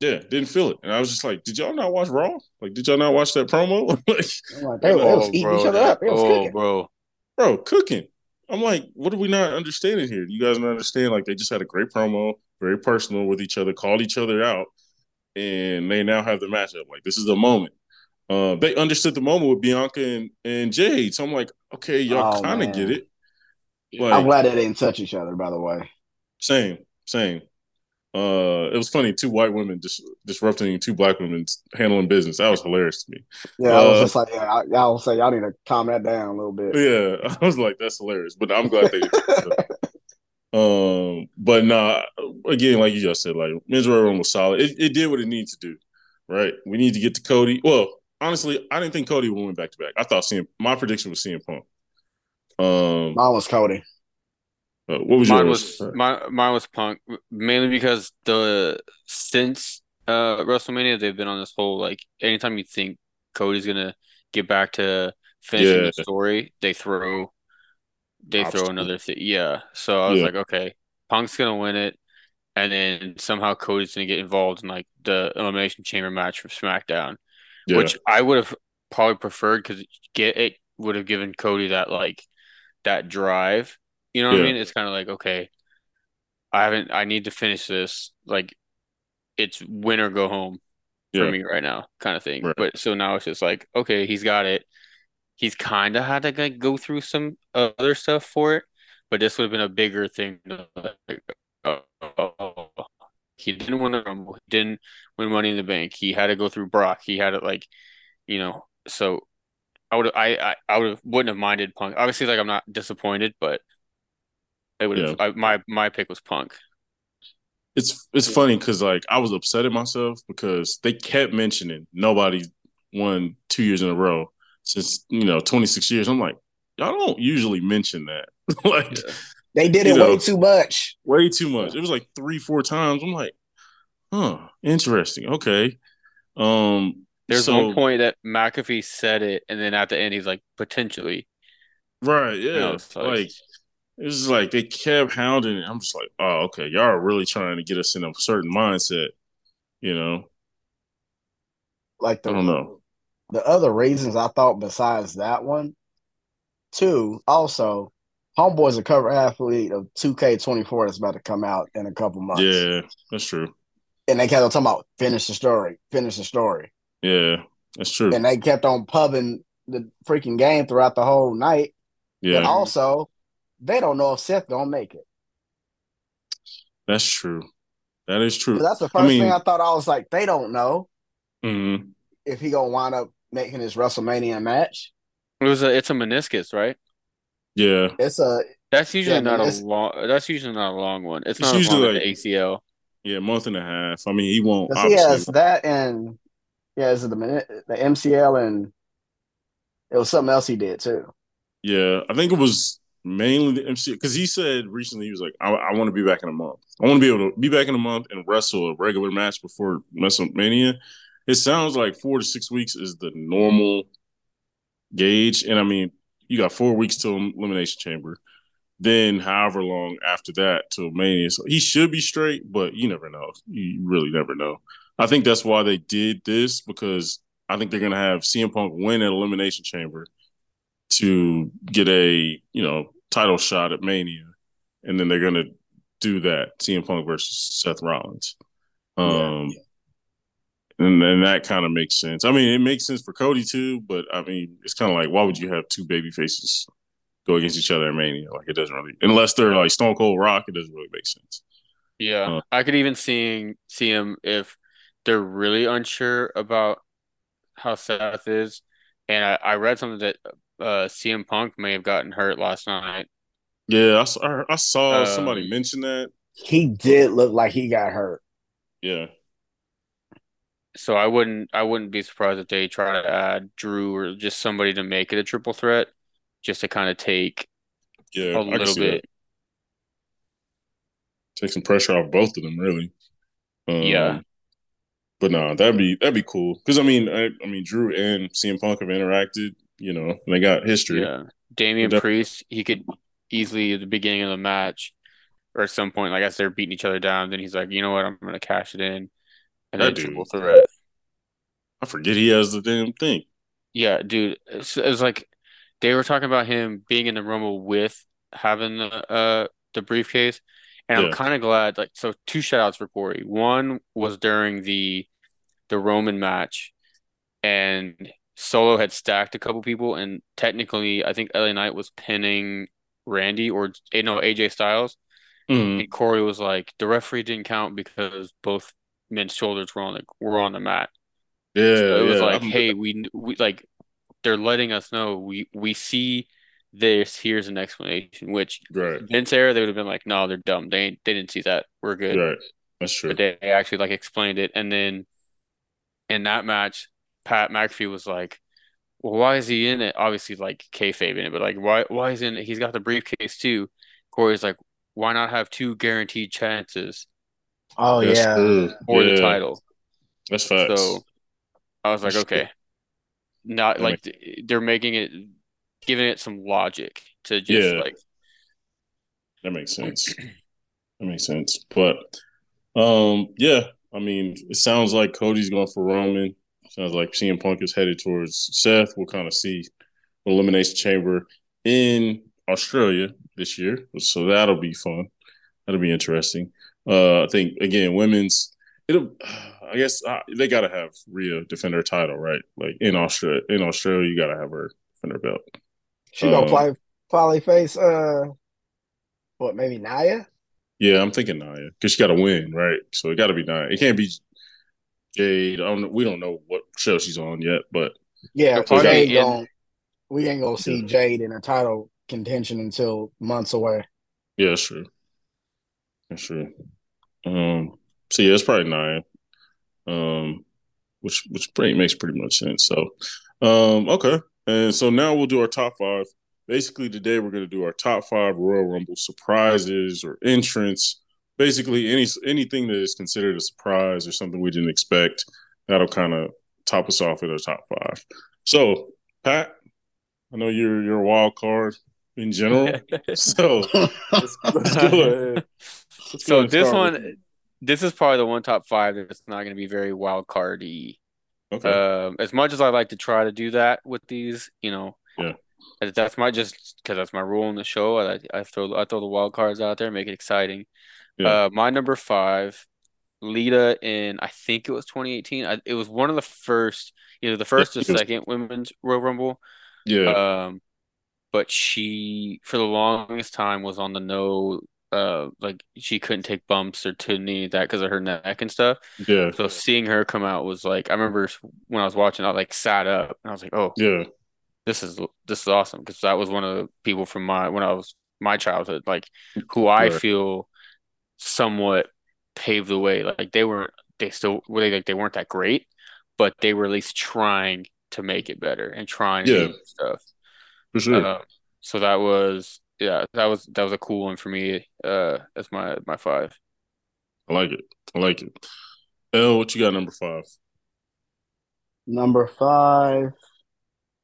Yeah, didn't feel it. And I was just like, did y'all not watch Raw? Like, did y'all not watch that promo? like, they, they was eating bro, each other up. oh, bro. Bro, cooking. I'm like, what are we not understanding here? You guys don't understand? Like they just had a great promo, very personal with each other, called each other out, and they now have the matchup. Like this is the moment. Uh, they understood the moment with Bianca and, and Jade. So I'm like, okay, y'all oh, kind of get it. Like, I'm glad they didn't touch each other. By the way, same, same. Uh, it was funny. Two white women dis- disrupting two black women handling business. That was hilarious to me. Yeah, I was uh, just like, yeah, I, y'all say y'all need to calm that down a little bit. Yeah, I was like, that's hilarious. But I'm glad they. Um, but nah, again, like you just said, like men's Royal Rumble was solid. It, it did what it needed to do, right? We need to get to Cody. Well, honestly, I didn't think Cody would win back to back. I thought CM. My prediction was CM Punk. Um, Mine was Cody. Uh, what was Mine yours? was my mine was Punk mainly because the since uh WrestleMania they've been on this whole like anytime you think Cody's gonna get back to finishing Yeah. the story, they throw they throw another thing. Yeah. So I was Yeah. like, okay, Punk's gonna win it, and then somehow Cody's gonna get involved in like the Elimination Chamber match from SmackDown, yeah, which I would have probably preferred because get it would have given Cody that like that drive. You know what Yeah. I mean? It's kind of like, okay, I haven't I need to finish this. Like it's win or go home for yeah, me right now, kind of thing. Right. But so now it's just like, okay, he's got it. He's kind of had to like, go through some other stuff for it, but this would have been a bigger thing. to, like, oh, oh, oh. oh. He didn't win the Rumble. He didn't win Money in the Bank. He had to go through Brock. He had it like, you know. So I would I I, I would wouldn't have minded Punk. Obviously, like I'm not disappointed, but it would have. I, my my pick was Punk. it's it's funny because like I was upset at myself because they kept mentioning nobody won two years in a row since you know 26 years. I'm like, y'all don't usually mention that. like Yeah. They did it know. way too much. way too much. It was like three, four times. I'm like, huh, interesting. Okay. Um There's so, one point that McAfee said it, and then at the end he's like potentially. Right, yeah. know, like- like it was like they kept hounding it. I'm just like, oh, okay, y'all are really trying to get us in a certain mindset, you know. Like the I don't know. the other reasons I thought besides that one, two, also, Homeboy's a cover athlete of 2K24 that's about to come out in a couple months. Yeah, that's true. And they kept on talking about finish the story, finish the story. Yeah, that's true. And they kept on pubbing the freaking game throughout the whole night. But Yeah, also, they don't know if Seth gonna make it. that's true. That is true. That's the first mean- thing I thought. I was like, they don't know Mhm. if he gonna wind up making his WrestleMania match. It was a it's a meniscus, right? Yeah, It's a That's usually Yeah, not menis- a long. That's usually not a long one. It's, It's not as usually long like- ACL. yeah, month and a half. I mean, he won't. Because he has that and yeah, is it the the MCL and it was something else he did too. Yeah, I think it was mainly the MC because he said recently he was like, I, I want to be back in a month. I want to be able to be back in a month and wrestle a regular match before WrestleMania. It sounds like four to six weeks is the normal gauge, and I mean, you got four weeks till Elimination Chamber, then however long after that till Mania. So he should be straight, but you never know. You really never know. I think that's why they did this because I think they're gonna have CM Punk win at Elimination Chamber to get a you know title shot at Mania, and then they're gonna do that CM Punk versus Seth Rollins. Um, and then that kind of makes sense. I mean, it makes sense for Cody too, but I mean, it's kind of like why would you have two baby faces go against each other at Mania? Like it doesn't really, unless they're like Stone Cold Rock, it doesn't really make sense. Yeah, Uh, I could even see see him if they're really unsure about how Seth is. And I, I read something that uh, CM Punk may have gotten hurt last night. Yeah, I saw, I saw Um, somebody mention that. He did look like he got hurt. Yeah, So I wouldn't I wouldn't be surprised if they try to add Drew or just somebody to make it a triple threat, just to kind of take yeah, a I little see that. bit. Take some pressure off both of them, really. Um, Yeah. But no, that'd be that'd be cool because I mean, I, I mean, Drew and CM Punk have interacted. You know, and they got history. Yeah. Damian Def- Priest, he could easily at the beginning of the match or at some point, like as they're beating each other down, then he's like, you know what, I'm gonna cash it in. And That then dude. threat. I forget he has the damn thing. Yeah, dude. It's, it was like they were talking about him being in the Rumble with having the uh the briefcase. And Yeah. I'm kind of glad, like, so two shout outs for Corey. One was during the the Roman match, and Solo had stacked a couple people, and technically, I think LA Knight was pinning Randy or eh, no AJ Styles, Mhm. and Corey was like, the referee didn't count because both men's shoulders were on the were on the mat. Yeah, So it was yeah. like, I'm- hey, we we like they're letting us know we we see this here's an explanation. Which right, Vince era they would have been like, no, they're dumb. They ain't, they didn't see that. We're good. right. That's true. But they actually like explained it, and then in that match, Pat McAfee was like, "Well, why is he in it?" Obviously, like kayfabe in it, but like, why why is he in it? He's got the briefcase too. Corey's like, why not have two guaranteed chances Oh That's yeah. true. for Yeah, the title? That's facts. So I was like, That's true. okay, not That like they're making it, giving it some logic to just Yeah. like That makes sense. That makes sense. But um, yeah, I mean, it sounds like Cody's going for Roman. Sounds like CM Punk is headed towards Seth. We'll kind of see Elimination Chamber in Australia this year, so that'll be fun. That'll be interesting. Uh, I think again, women's. It'll. I guess uh, they got to have Rhea defend her title, right? Like in Australia, in Australia, you got to have her defend her belt. She gonna Um, play probably face uh what maybe Nia? Yeah, I'm thinking Nia because she got to win, right? So it got to be Nia. It can't be Jade. I don't. We don't know what show she's on yet, but Yeah, They're probably Jade we ain't gonna see Yeah. Jade in a title contention until months away. yeah, that's true. That's true. Um. So yeah, it's probably nine. Um, which which pretty makes pretty much sense. So, um, okay, and so now we'll do our top five. Basically, today we're going to do our top five Royal Rumble surprises or entrance. Basically, any anything that is considered a surprise or something we didn't expect. That'll kind of top us off at our top five. So, Pat, I know you're you're a wild card in general. so let's, let's go ahead. Let's go So this start with one, this is probably the one top five that's not going to be very wild cardy. Okay. Um, as much as I like to try to do that with these, you know, Yeah. that's my just because that's my rule in the show. I I throw I throw the wild cards out there, make it exciting. Yeah. Uh, my number five, Lita in I think it was 2018. I, it was one of the first, either the first or second women's Royal Rumble. yeah. Um, but she for the longest time was on the no. Uh, like she couldn't take bumps or to any of that because of her neck and stuff. yeah. So seeing her come out was like I remember when I was watching, I like sat up and I was like, "Oh, Yeah. this is this is awesome!" Because that was one of the people from my when I was my childhood, like who I feel somewhat paved the way. Like they weren't, they still were they like they weren't that great, but they were at least trying to make it better and trying Yeah. stuff. For sure. Uh, so that was yeah, that was that was a cool one for me. Uh, as my my five. I like it. I like it. L, what you got number five? Number five,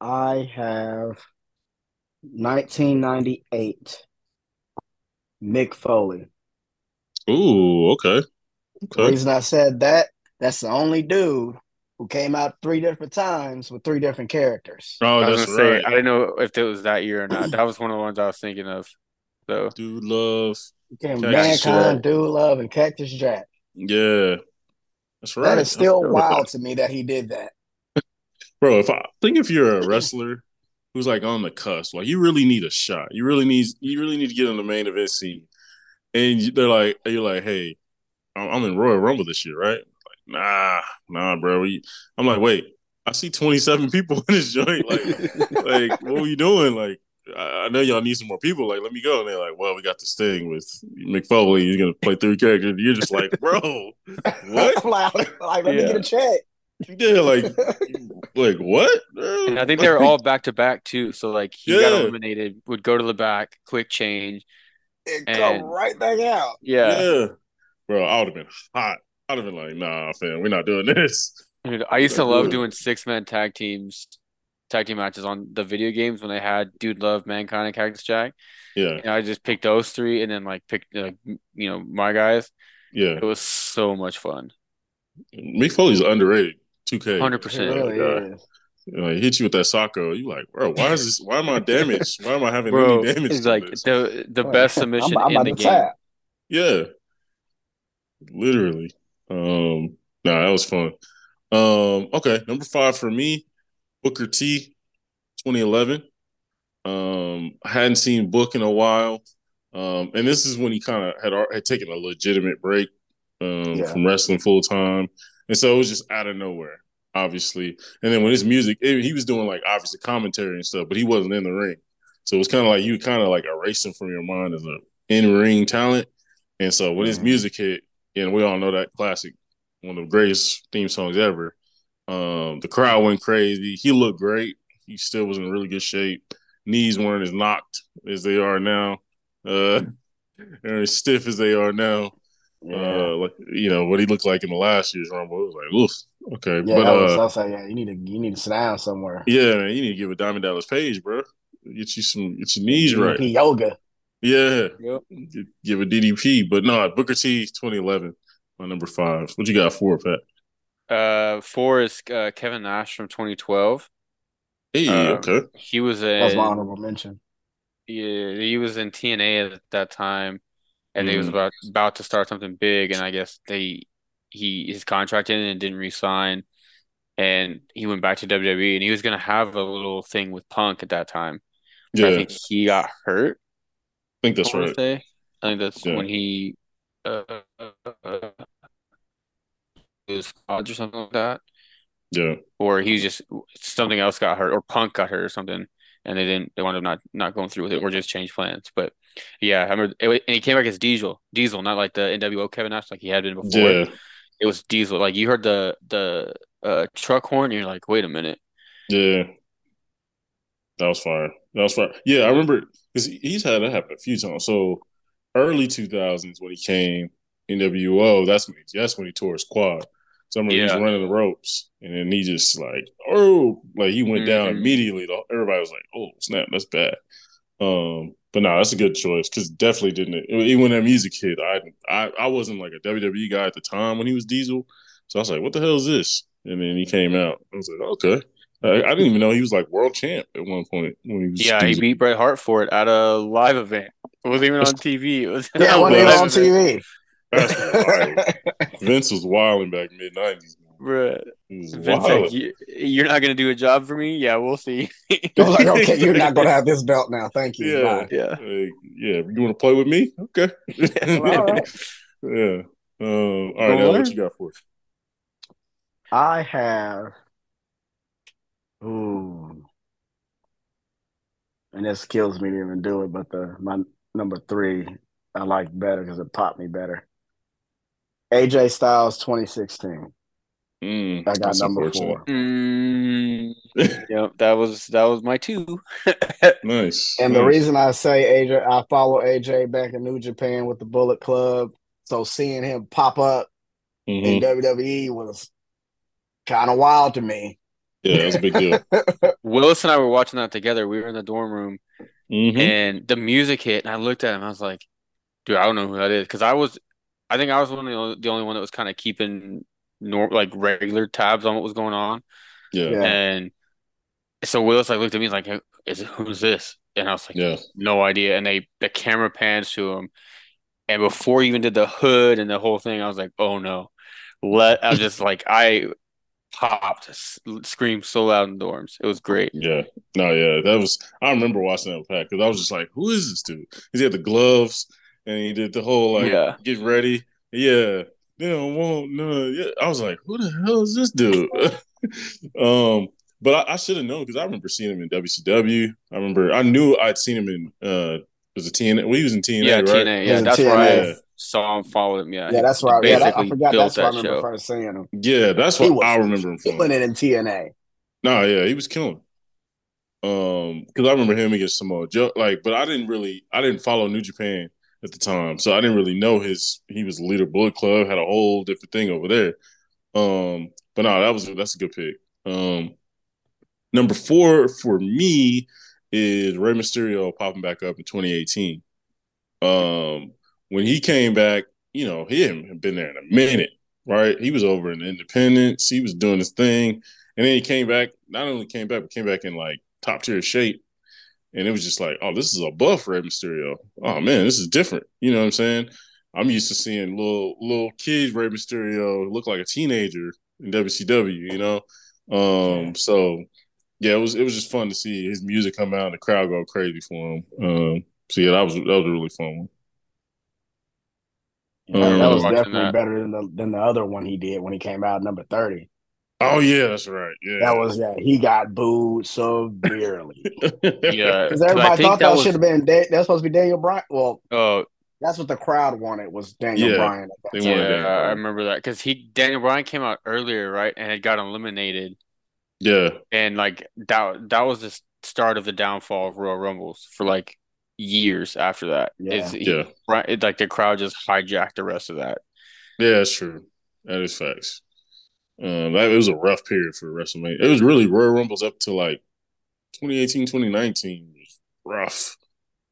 I have 1998. Mick Foley. Ooh, okay. The reason I said that, that's the only dude who came out three different times with three different characters. Oh, I was that's gonna say right. I didn't know if it was that year or not. That was one of the ones I was thinking of. So Dude love. He came Cactus Mankind, Dude Love, and Cactus Jack. Yeah. That's right. That is still That's right. wild to me that he did that. Bro, if I think if you're a wrestler who's like on the cusp, like you really need a shot. You really need you really need to get on the main event scene. And they're like, you're like, hey, I'm I'm in Royal Rumble this year, right? Like, nah, nah, bro. We- I'm like, wait, I see 27 people in this joint. Like, like, what were you doing? Like, I I know y'all need some more people. Like, let me go. And they're like, well, we got this thing with Mick Foley. He's gonna play three characters. You're just like, bro, what? like, like, let me get a check. Yeah, like, like what? and I think they were all back to back too. So like he got eliminated, would go to the back, quick change. It And- come right back out. Yeah. Yeah. Bro, I would have been hot. I'd have been like, nah, fam, we're not doing this. Dude, I used to love Good. doing six man tag teams, tag team matches on the video games when they had Dude Love, Mankind, and Cactus Jack. Yeah, And I just picked those three and then like picked uh, you know my guys. yeah. It was so much fun. Mick Foley's underrated. 2K. 100%. It really Yeah. is. You know, he hit you with that Socko. You like, bro, why is this? Why am I damaged? Why am I having Bro, any damage? it's like this? the the Like, best submission I'm, I'm in about the to game. Yeah, literally. Um, nah, that was fun. Um, okay, number five for me, Booker T, 2011. Um, I hadn't seen Book in a while. Um, and this is when he kind of had had taken a legitimate break um, Yeah. from wrestling full time, and so it was just out of nowhere, obviously. And then when his music, it- he was doing like obviously commentary and stuff, but he wasn't in the ring. So it's kind of like you kind of like erasing from your mind as a in ring talent. And so when his Mhm. music hit, and we all know that classic, one of the greatest theme songs ever. Um, the crowd went crazy. He looked great. He still was in really good shape. Knees weren't as knocked as they are now. Uh, they're as stiff as they are now. Yeah. Uh, like you know what he looked like in the last year's Rumble. It was like, oof, okay, yeah, but that was, uh, I was like, yeah, you need to you need to sit down somewhere. yeah, man, you need to give a Diamond Dallas Page, bro. Get you some, get your knees right. DDP yoga. Yeah, Yep. Give a DDP, but no, Booker T, 2011, my number five. What you got for Pat? Uh, four is uh, Kevin Nash from 2012. Hey, Um, okay, He was That's my honorable mention. yeah, he was in TNA at that time, and he was Mhm. about about to start something big, and I guess they he his contract ended and didn't re-sign, and he went back to WWE, and he was gonna have a little thing with Punk at that time. Yeah, I think he got hurt. I think that's I right. say. I think that's Yeah. when he uh, uh, was college or something like that. Yeah, or he just something else got hurt, or Punk got hurt or something, and they didn't they wound up not not going through with it, or just change plans. But yeah, I remember, it, and he came back as Diesel, Diesel, not like the NWO Kevin Nash like he had been before. yeah, It was Diesel. Like you heard the the uh, truck horn, and you're like, wait a minute. yeah. That was fire. That was fire. Yeah, I remember because he's had that happen a few times. So early 2000s when he came NWO, that's when he, that's when he tore his quad. So I remember he was running the ropes, and then he just like, oh, like he went down Mhm. immediately. Everybody was like, oh snap, that's bad. Um, but no, that's a good choice because definitely didn't. Even when that music hit, I, I I wasn't like a WWE guy at the time when he was Diesel, so I was like, what the hell is this? And then he came out. I was like, okay. I, I didn't even know he was like world champ at one point when he was. Yeah, he beat Bret Hart for it at a live event. It wasn't even on TV. It was Yeah, a when they they was was live on. TV. That's wild. Vince was wilding back mid nineties. Bruh. He was Vince like, you, you're not gonna do a job for me? Yeah, we'll see. Like, okay, you're not gonna have this belt now. Thank you. Yeah. Bye. yeah. Like, yeah, you want to play with me? Okay. All right. yeah. Um, all right, now what you got for us? I have. Ooh. And this kills me to even do it, but the my number three I like better because it popped me better. AJ Styles 2016. Mm, I got number four. Mm, yep, that was that was my two. Nice. And the reason I say AJ, I follow AJ back in New Japan with the Bullet Club. So seeing him pop up in Mhm. WWE was kind of wild to me. Yeah, that's a big deal. Willis and I were watching that together. We were in the dorm room, Mhm. and the music hit, and I looked at him. I was like, "Dude, I don't know who that is," because I was, I think I was one of the only, the only one that was kind of keeping nor like regular tabs on what was going on. Yeah. Yeah. And so Willis like looked at me like, "Hey, "Is who's this?" And I was like, Yeah. no idea. And they the camera pans to him, and before he even did the hood and the whole thing, I was like, "Oh no!" Let I was just like I popped, screamed so loud in the dorms. It was great. Yeah. No, yeah. That was I remember watching that with Pat because I was just like, who is this dude? He had the gloves and he did the whole like Yeah. get ready. Yeah. They don't want no. Yeah. I was like, who the hell is this dude? um, but I, I should have known because I remember seeing him in WCW. I remember I knew I'd seen him in uh was it TNA? Well, he was in TNA, yeah, right? TNA. Yeah, was in that's where I TNA. saw him, followed him. Yeah, Yeah, that's he right. Yeah, that, I basically forgot. built That's where I that remember show. first seeing him. Yeah, that's He what I remember him from. Killing it in TNA. No, yeah, he was killing. Um, because I remember him against Samoa Joe, like, but I didn't really, I didn't follow New Japan at the time, so I didn't really know his. He was leader Bullet Club, had a whole different thing over there. Um, but no, that was that's a good pick. Um, number four for me is Rey Mysterio popping back up in 2018. Um, when he came back, you know, he hadn't been there in a minute, right? He was over in Independence, he was doing his thing, and then he came back. Not only came back, but came back in like top tier shape. And it was just like, oh, this is a buff Rey Mysterio. Oh man, this is different. You know what I'm saying? I'm used to seeing little little kids Rey Mysterio look like a teenager in WCW. You know, um, so yeah, it was it was just fun to see his music come out and the crowd go crazy for him. Um, so yeah, that was that was a really fun one. Yeah, Um, that was definitely that. better than the than the other one he did when he came out number thirty. Oh yeah, that's right. Yeah, That was yeah. He got booed severely Yeah, because everybody thought that, was- should have been. Da- That's supposed to be Daniel Bryan. Well, Oh, that's what the crowd wanted was Daniel Yeah, Bryan. They wanted yeah, Daniel I remember that because he Daniel Bryan came out earlier, right, and it got eliminated, yeah, and like that that was the start of the downfall of Royal Rumbles for like years after that. Yeah. He, yeah, Bryan- it, like the crowd just hijacked the rest of that. yeah. That's true. That is facts. Um, that it was a rough period for WrestleMania. It was really Royal Rumbles up to like 2018, 2019 was rough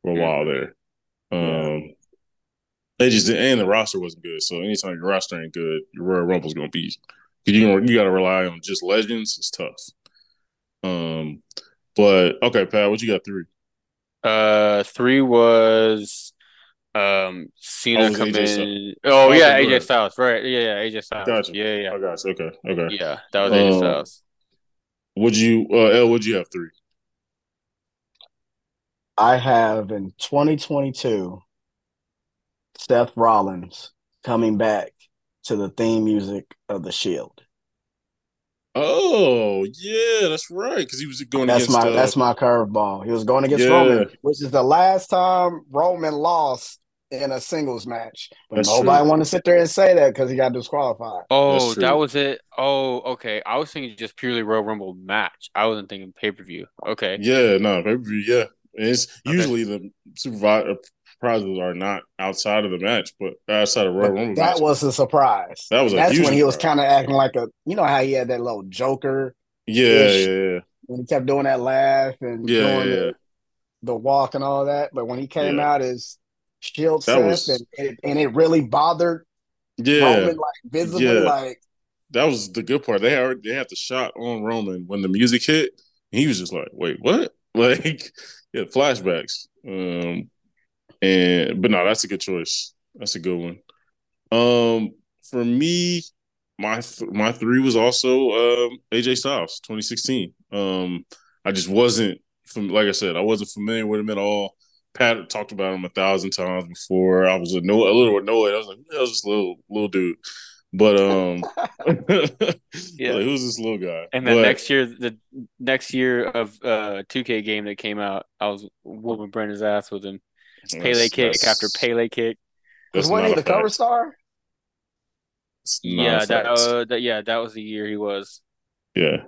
for a while there. Um, they just did, and the roster wasn't good. So anytime your roster ain't good, your Royal Rumble's gonna be. You you got to rely on just legends. It's tough. Um, but okay, Pat, what you got three? Uh, three was um Oh, Cena it was come AJ in. Oh Oh, yeah, okay, AJ. Styles, right? Yeah, yeah, AJ Styles. Gotcha. Yeah, yeah, I got you. Okay, okay. yeah. That was AJ Um, Styles. Would you, uh, L? Would you have three? I have in 2022 Seth Rollins coming back to the theme music of the Shield. Oh yeah, that's right. Because he was going That's against. my uh, that's my curveball. He was going against Yeah. Roman, which is the last time Roman lost in a singles match. But That's nobody want to sit there and say that because he got disqualified. Oh, that was it. Oh, okay. I was thinking just purely Royal Rumble match. I wasn't thinking pay per view. Okay. Yeah, no, pay per view. Yeah, And it's Okay. usually the supervisor prizes are not outside of the match, but outside of Royal But Rumble. that match. was a surprise. That was a That's huge when he was kind of acting like a you know how he had that little joker yeah, yeah, yeah, when he kept doing that laugh and yeah, doing yeah. the, the walk and all that. But when he came Yeah. out as Shield That Seth was- and, and and it really bothered yeah. Roman like visibly Yeah. like That was the good part. They had they had the shot on Roman when the music hit. And he was just like, "Wait, what?" Like, yeah, flashbacks. Um, and but no, that's a good choice. That's a good one. Um, for me, my th- my three was also um AJ Styles, 2016. Um, I just wasn't from like I said, I wasn't familiar with him at all. Pat talked about him a thousand times before. I was annoyed, a little annoyed. I was like, that was just a little little dude. But um, Yeah. like, who's this little guy? And then But- next year, the next year of uh 2K game that came out, I was whooping Brandon's ass with him. Pele That's- kick that's- after Pele kick. Was when not he a the cover star? Yeah, that, uh, that yeah, that was the year he was. yeah.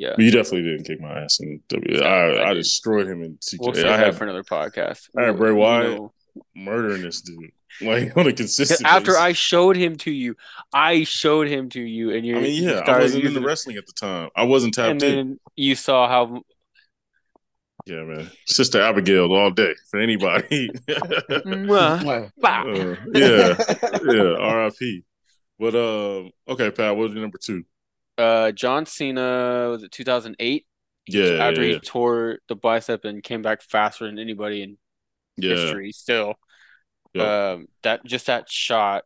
Yeah. But you definitely didn't kick my ass in W. No, I, I I destroyed him in 2K. We'll save I that had for another podcast. I had Bray You Wyatt. know. murdering this dude like on a consistent. After basis. I showed him to you, I showed him to you, and you. I mean, yeah, I wasn't using into it, wrestling at the time. I wasn't tapped and in. then you saw how. Yeah, man. Sister Abigail all day for anybody. Mwah, Well, bah. Uh, yeah, yeah. R.I.P. But um, okay, Pat. What was your number two? Uh, John Cena was it 2008? Yeah, After yeah, he yeah. tore the bicep and came back faster than anybody in yeah. history, still. Yeah. Um, that just that shot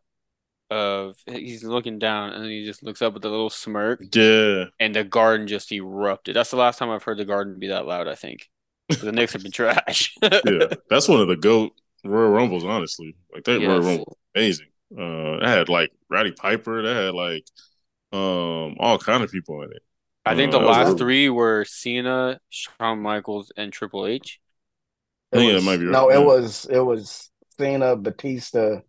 of he's looking down and then he just looks up with a little smirk, yeah. and the garden just erupted. That's the last time I've heard the garden be that loud. I think the Knicks have been trash. yeah. That's one of the goat Royal Rumbles, honestly. Like that Royal Rumble, amazing. Uh, it had like Roddy Piper. That had like um all kind of people in it. I think Uh, the that was last three were Cena, Shawn Michaels, and Triple H. I think it that was- might be right, No, it was it was Cena, Batista,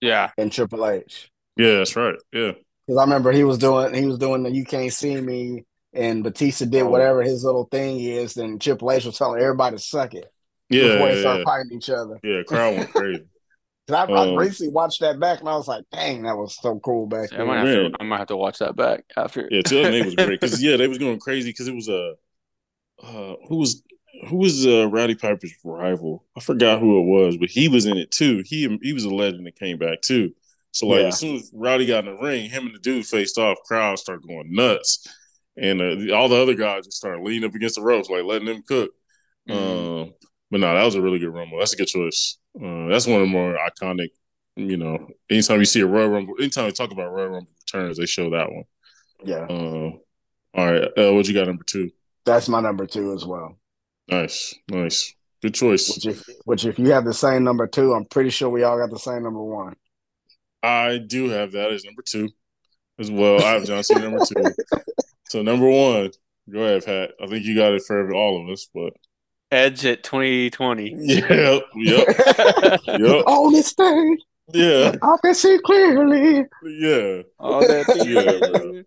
Yeah, and Triple H. Yeah, that's right. Yeah, Because I remember he was doing he was doing the "You Can't See Me," and Batista did Oh. whatever his little thing is, and Triple H was telling everybody to suck it yeah, before they start yeah. fighting each other. Yeah, crowd went crazy. 'Cause I, I Um, recently watched that back, and I was like, "Dang, that was so cool back I then." might have man. to. I might have to watch that back after. Yeah, 2008 was great because yeah, they was going crazy because it was a uh, who was who was uh, Rowdy Piper's rival? I forgot who it was, but he was in it too. He he was a legend that came back too. So like Yeah. as soon as Rowdy got in the ring, him and the dude faced off. Crowd started going nuts, and uh, all the other guys just started leaning up against the ropes, like letting them cook. Mhm. Um, but no, that was a really good rumble. That's a good choice. Uh, that's one of the more iconic. You know, anytime you see a Royal Rumble, anytime we talk about Royal Rumble returns, they show that one. Yeah, Uh, all right, uh, what you got number two? that's my number two as well. Nice, nice, good choice. Which if which if you have the same number two, I'm pretty sure we all got the same number one. I do have that as number two. as well. I have Johnson number two. So number one, go ahead, Pat. I think you got it for all of us, but Edge at 2020. yeah, yep, yep, On this thing, yeah, I can see clearly. yeah, All that Yeah, bro.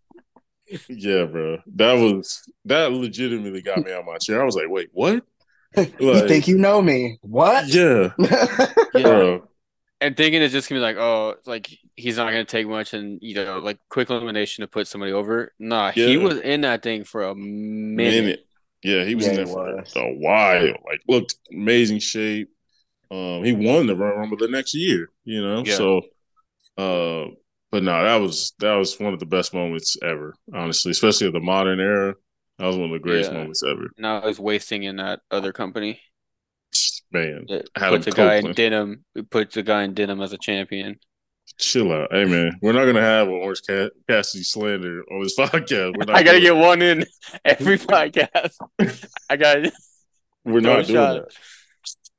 yeah, bro. That was that legitimately got me out of my chair. I was like, wait, what? you think you know me? What? Yeah, Yeah. bro. And thinking it's just gonna be like, oh, like he's not gonna take much, and you know, like quick elimination to put somebody over. Nah, he was in that thing for a minute. minute. Yeah, he was Yeah, in there for was. a while. Like, looked amazing shape. Um, he won the Royal Rumble the next year. You know, Yeah. so. Uh, but no, that was that was one of the best moments ever. Honestly, especially of the modern era, that was one of the greatest Yeah. moments ever. Now he's wasting in that other company. Man, That Adam puts a guy in Copeland. denim. Puts a guy in denim as a champion. Chill out. Hey, man, we're not gonna have an Orange Cassidy slander on this podcast. We're not. I gotta doing get one in every podcast. I got it, We're not a doing shot. that.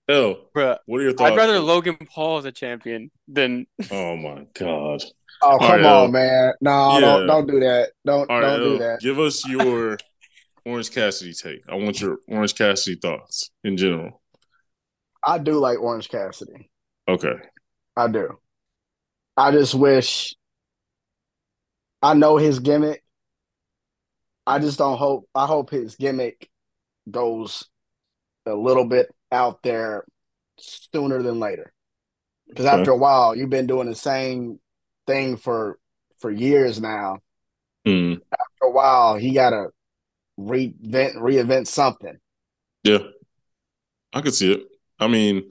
Hell, bro. what are your thoughts? I'd rather Logan Paul as a champion than Oh my god! Oh come right, on, uh, man! No, yeah. don't don't do that. Don't All right, don't do L, that. give us your Orange Cassidy take. I want your Orange Cassidy thoughts in general. I do like Orange Cassidy. Okay. I do. I just wish I know his gimmick. I just don't hope I hope his gimmick goes a little bit out there sooner than later. Because Okay. after a while, you've been doing the same thing for for years now. Hmm. After a while, he gotta reinvent reinvent something. Yeah, I could see it. I mean,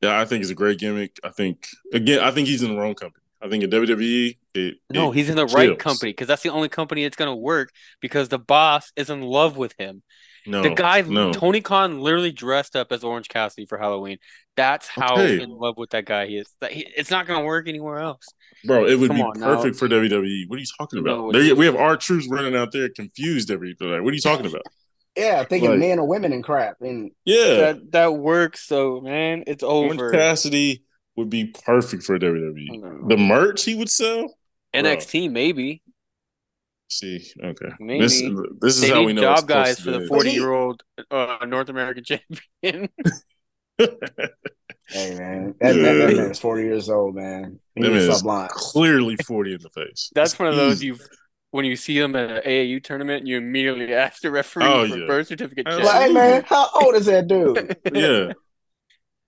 yeah, I think it's a great gimmick. I think again, I think he's in the wrong company. I think in WWE, it, no. it He's in the right company because that's the only company that's gonna work because the boss is in love with him. no the guy no. Tony Khan literally dressed up as Orange Cassidy for Halloween. That's how Okay. in love with that guy he is. It's not gonna work anywhere else. Bro, it would Come be on now. perfect for WWE. What are you talking about? No, There- we have our troops running out there confused every. What are you talking about? Yeah, thinking Like- men or women and crap. And Yeah, That that works though, man. It's Orange over. Cassidy would be perfect for WWE. The merch he would sell. NXT maybe. See, okay, Maybe. this this is They how we know job close guys for the forty year old uh, North American champion. hey man, that, that, that man's forty years old, man. He That man is stop. Clearly forty in the face. That's It's one of those easy. you when you see them at an AAU tournament, you immediately ask the referee Oh, for yeah. birth certificate. Check. Like, hey man, how old is that dude? Yeah,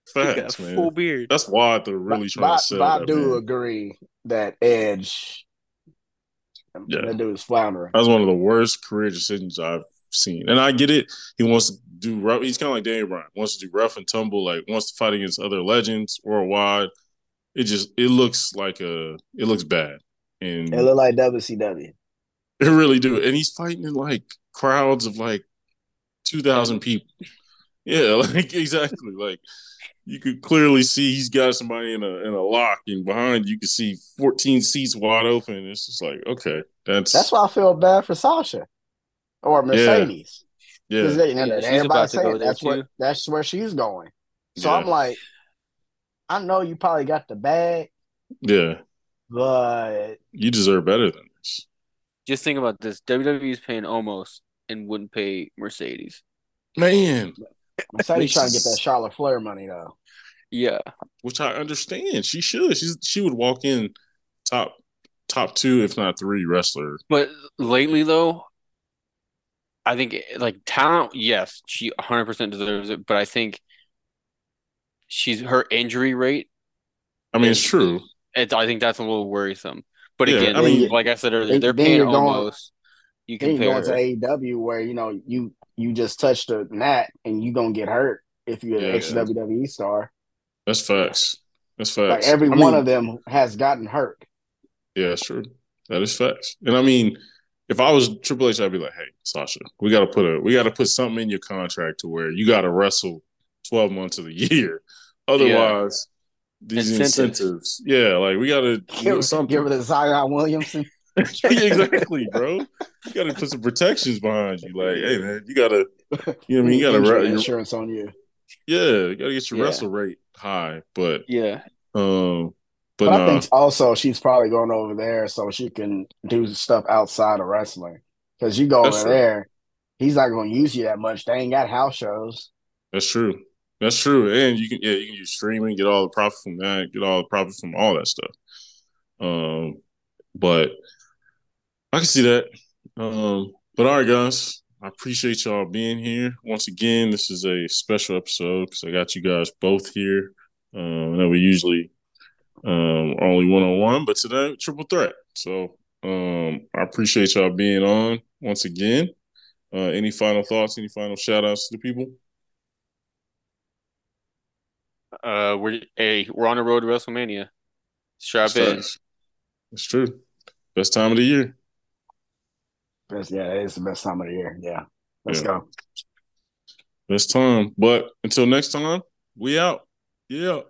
He's got a facts, full man. beard. That's why they're really trying but, to sell but I that. do man. agree that Edge, Yeah. that dude is floundering. That was one of the worst career decisions I've seen. And I get it. He wants to do rough. He's kind of like Daniel Bryan. Wants to do rough and tumble. Like wants to fight against other legends worldwide. It just it looks like a it looks bad, and It look like WCW. It really do. And he's fighting in like crowds of like two thousand people. Yeah, like exactly. Like you could clearly see he's got somebody in a in a lock, and behind you can see fourteen seats wide open. It's just like okay, that's That's why I feel bad for Sasha or Mercedes. yeah. 'Cause they- Yeah, she's everybody's about to go saying that's where that's where she's going. So Yeah. I'm like, I know you probably got the bag, Yeah, but you deserve better than this. Just think about this: WWE is paying almost and wouldn't pay Mercedes. Man, Mercedes trying to get that Charlotte Flair money though. Yeah, which I understand. She should. She's she would walk in top top two, if not three wrestler. but lately though, I think like talent, yes, she 100% deserves it. But I think she's her injury rate. I mean, it's true. It, I think that's a little worrisome. But Yeah, again, I mean- like I said earlier, they're then paying you're going- almost. You Then you compare go into AEW where you know you you just touched a gnat and you gonna get hurt if you're an Yeah. ex WWE star. That's facts. That's Like facts. every I one mean, of them has gotten hurt. Yeah, that's true. That is facts. And I mean, if I was Triple H, I'd be like, "Hey, Sasha, we got to put a we got to put something in your contract to where you got to wrestle twelve months of the year. Otherwise, these Incentives. incentives, yeah, like we got to Give, do something. give her the Zion Williamson. exactly, bro. You got to put some protections behind you. Like, hey, man, you got to, you know, what I mean, you got Injury to, insurance on you. yeah, you got to get your Yeah. wrestle rate high. But, Yeah, um, But, but I think also she's probably going over there so she can do stuff outside of wrestling. Because you go over true. there, he's not to use you that much. They ain't got house shows. That's true. That's true. And you can yeah, you can use streaming, get all the profit from that, get all the profit from all that stuff. Um, but I can see that. Um, but all right, guys, I appreciate y'all being here once again. This is a special episode because I got you guys both here. Um, know we usually um only one on one, but today triple threat. So um, I appreciate y'all being on once again. Uh, any final thoughts? Any final shout outs to the people? Uh, we're hey, we're on the road to WrestleMania. Strap in. It's true. Best time of the year. Best, yeah, it's the best time of the year. Yeah, let's yeah. go. Best time. But until next time, we out. Yeah.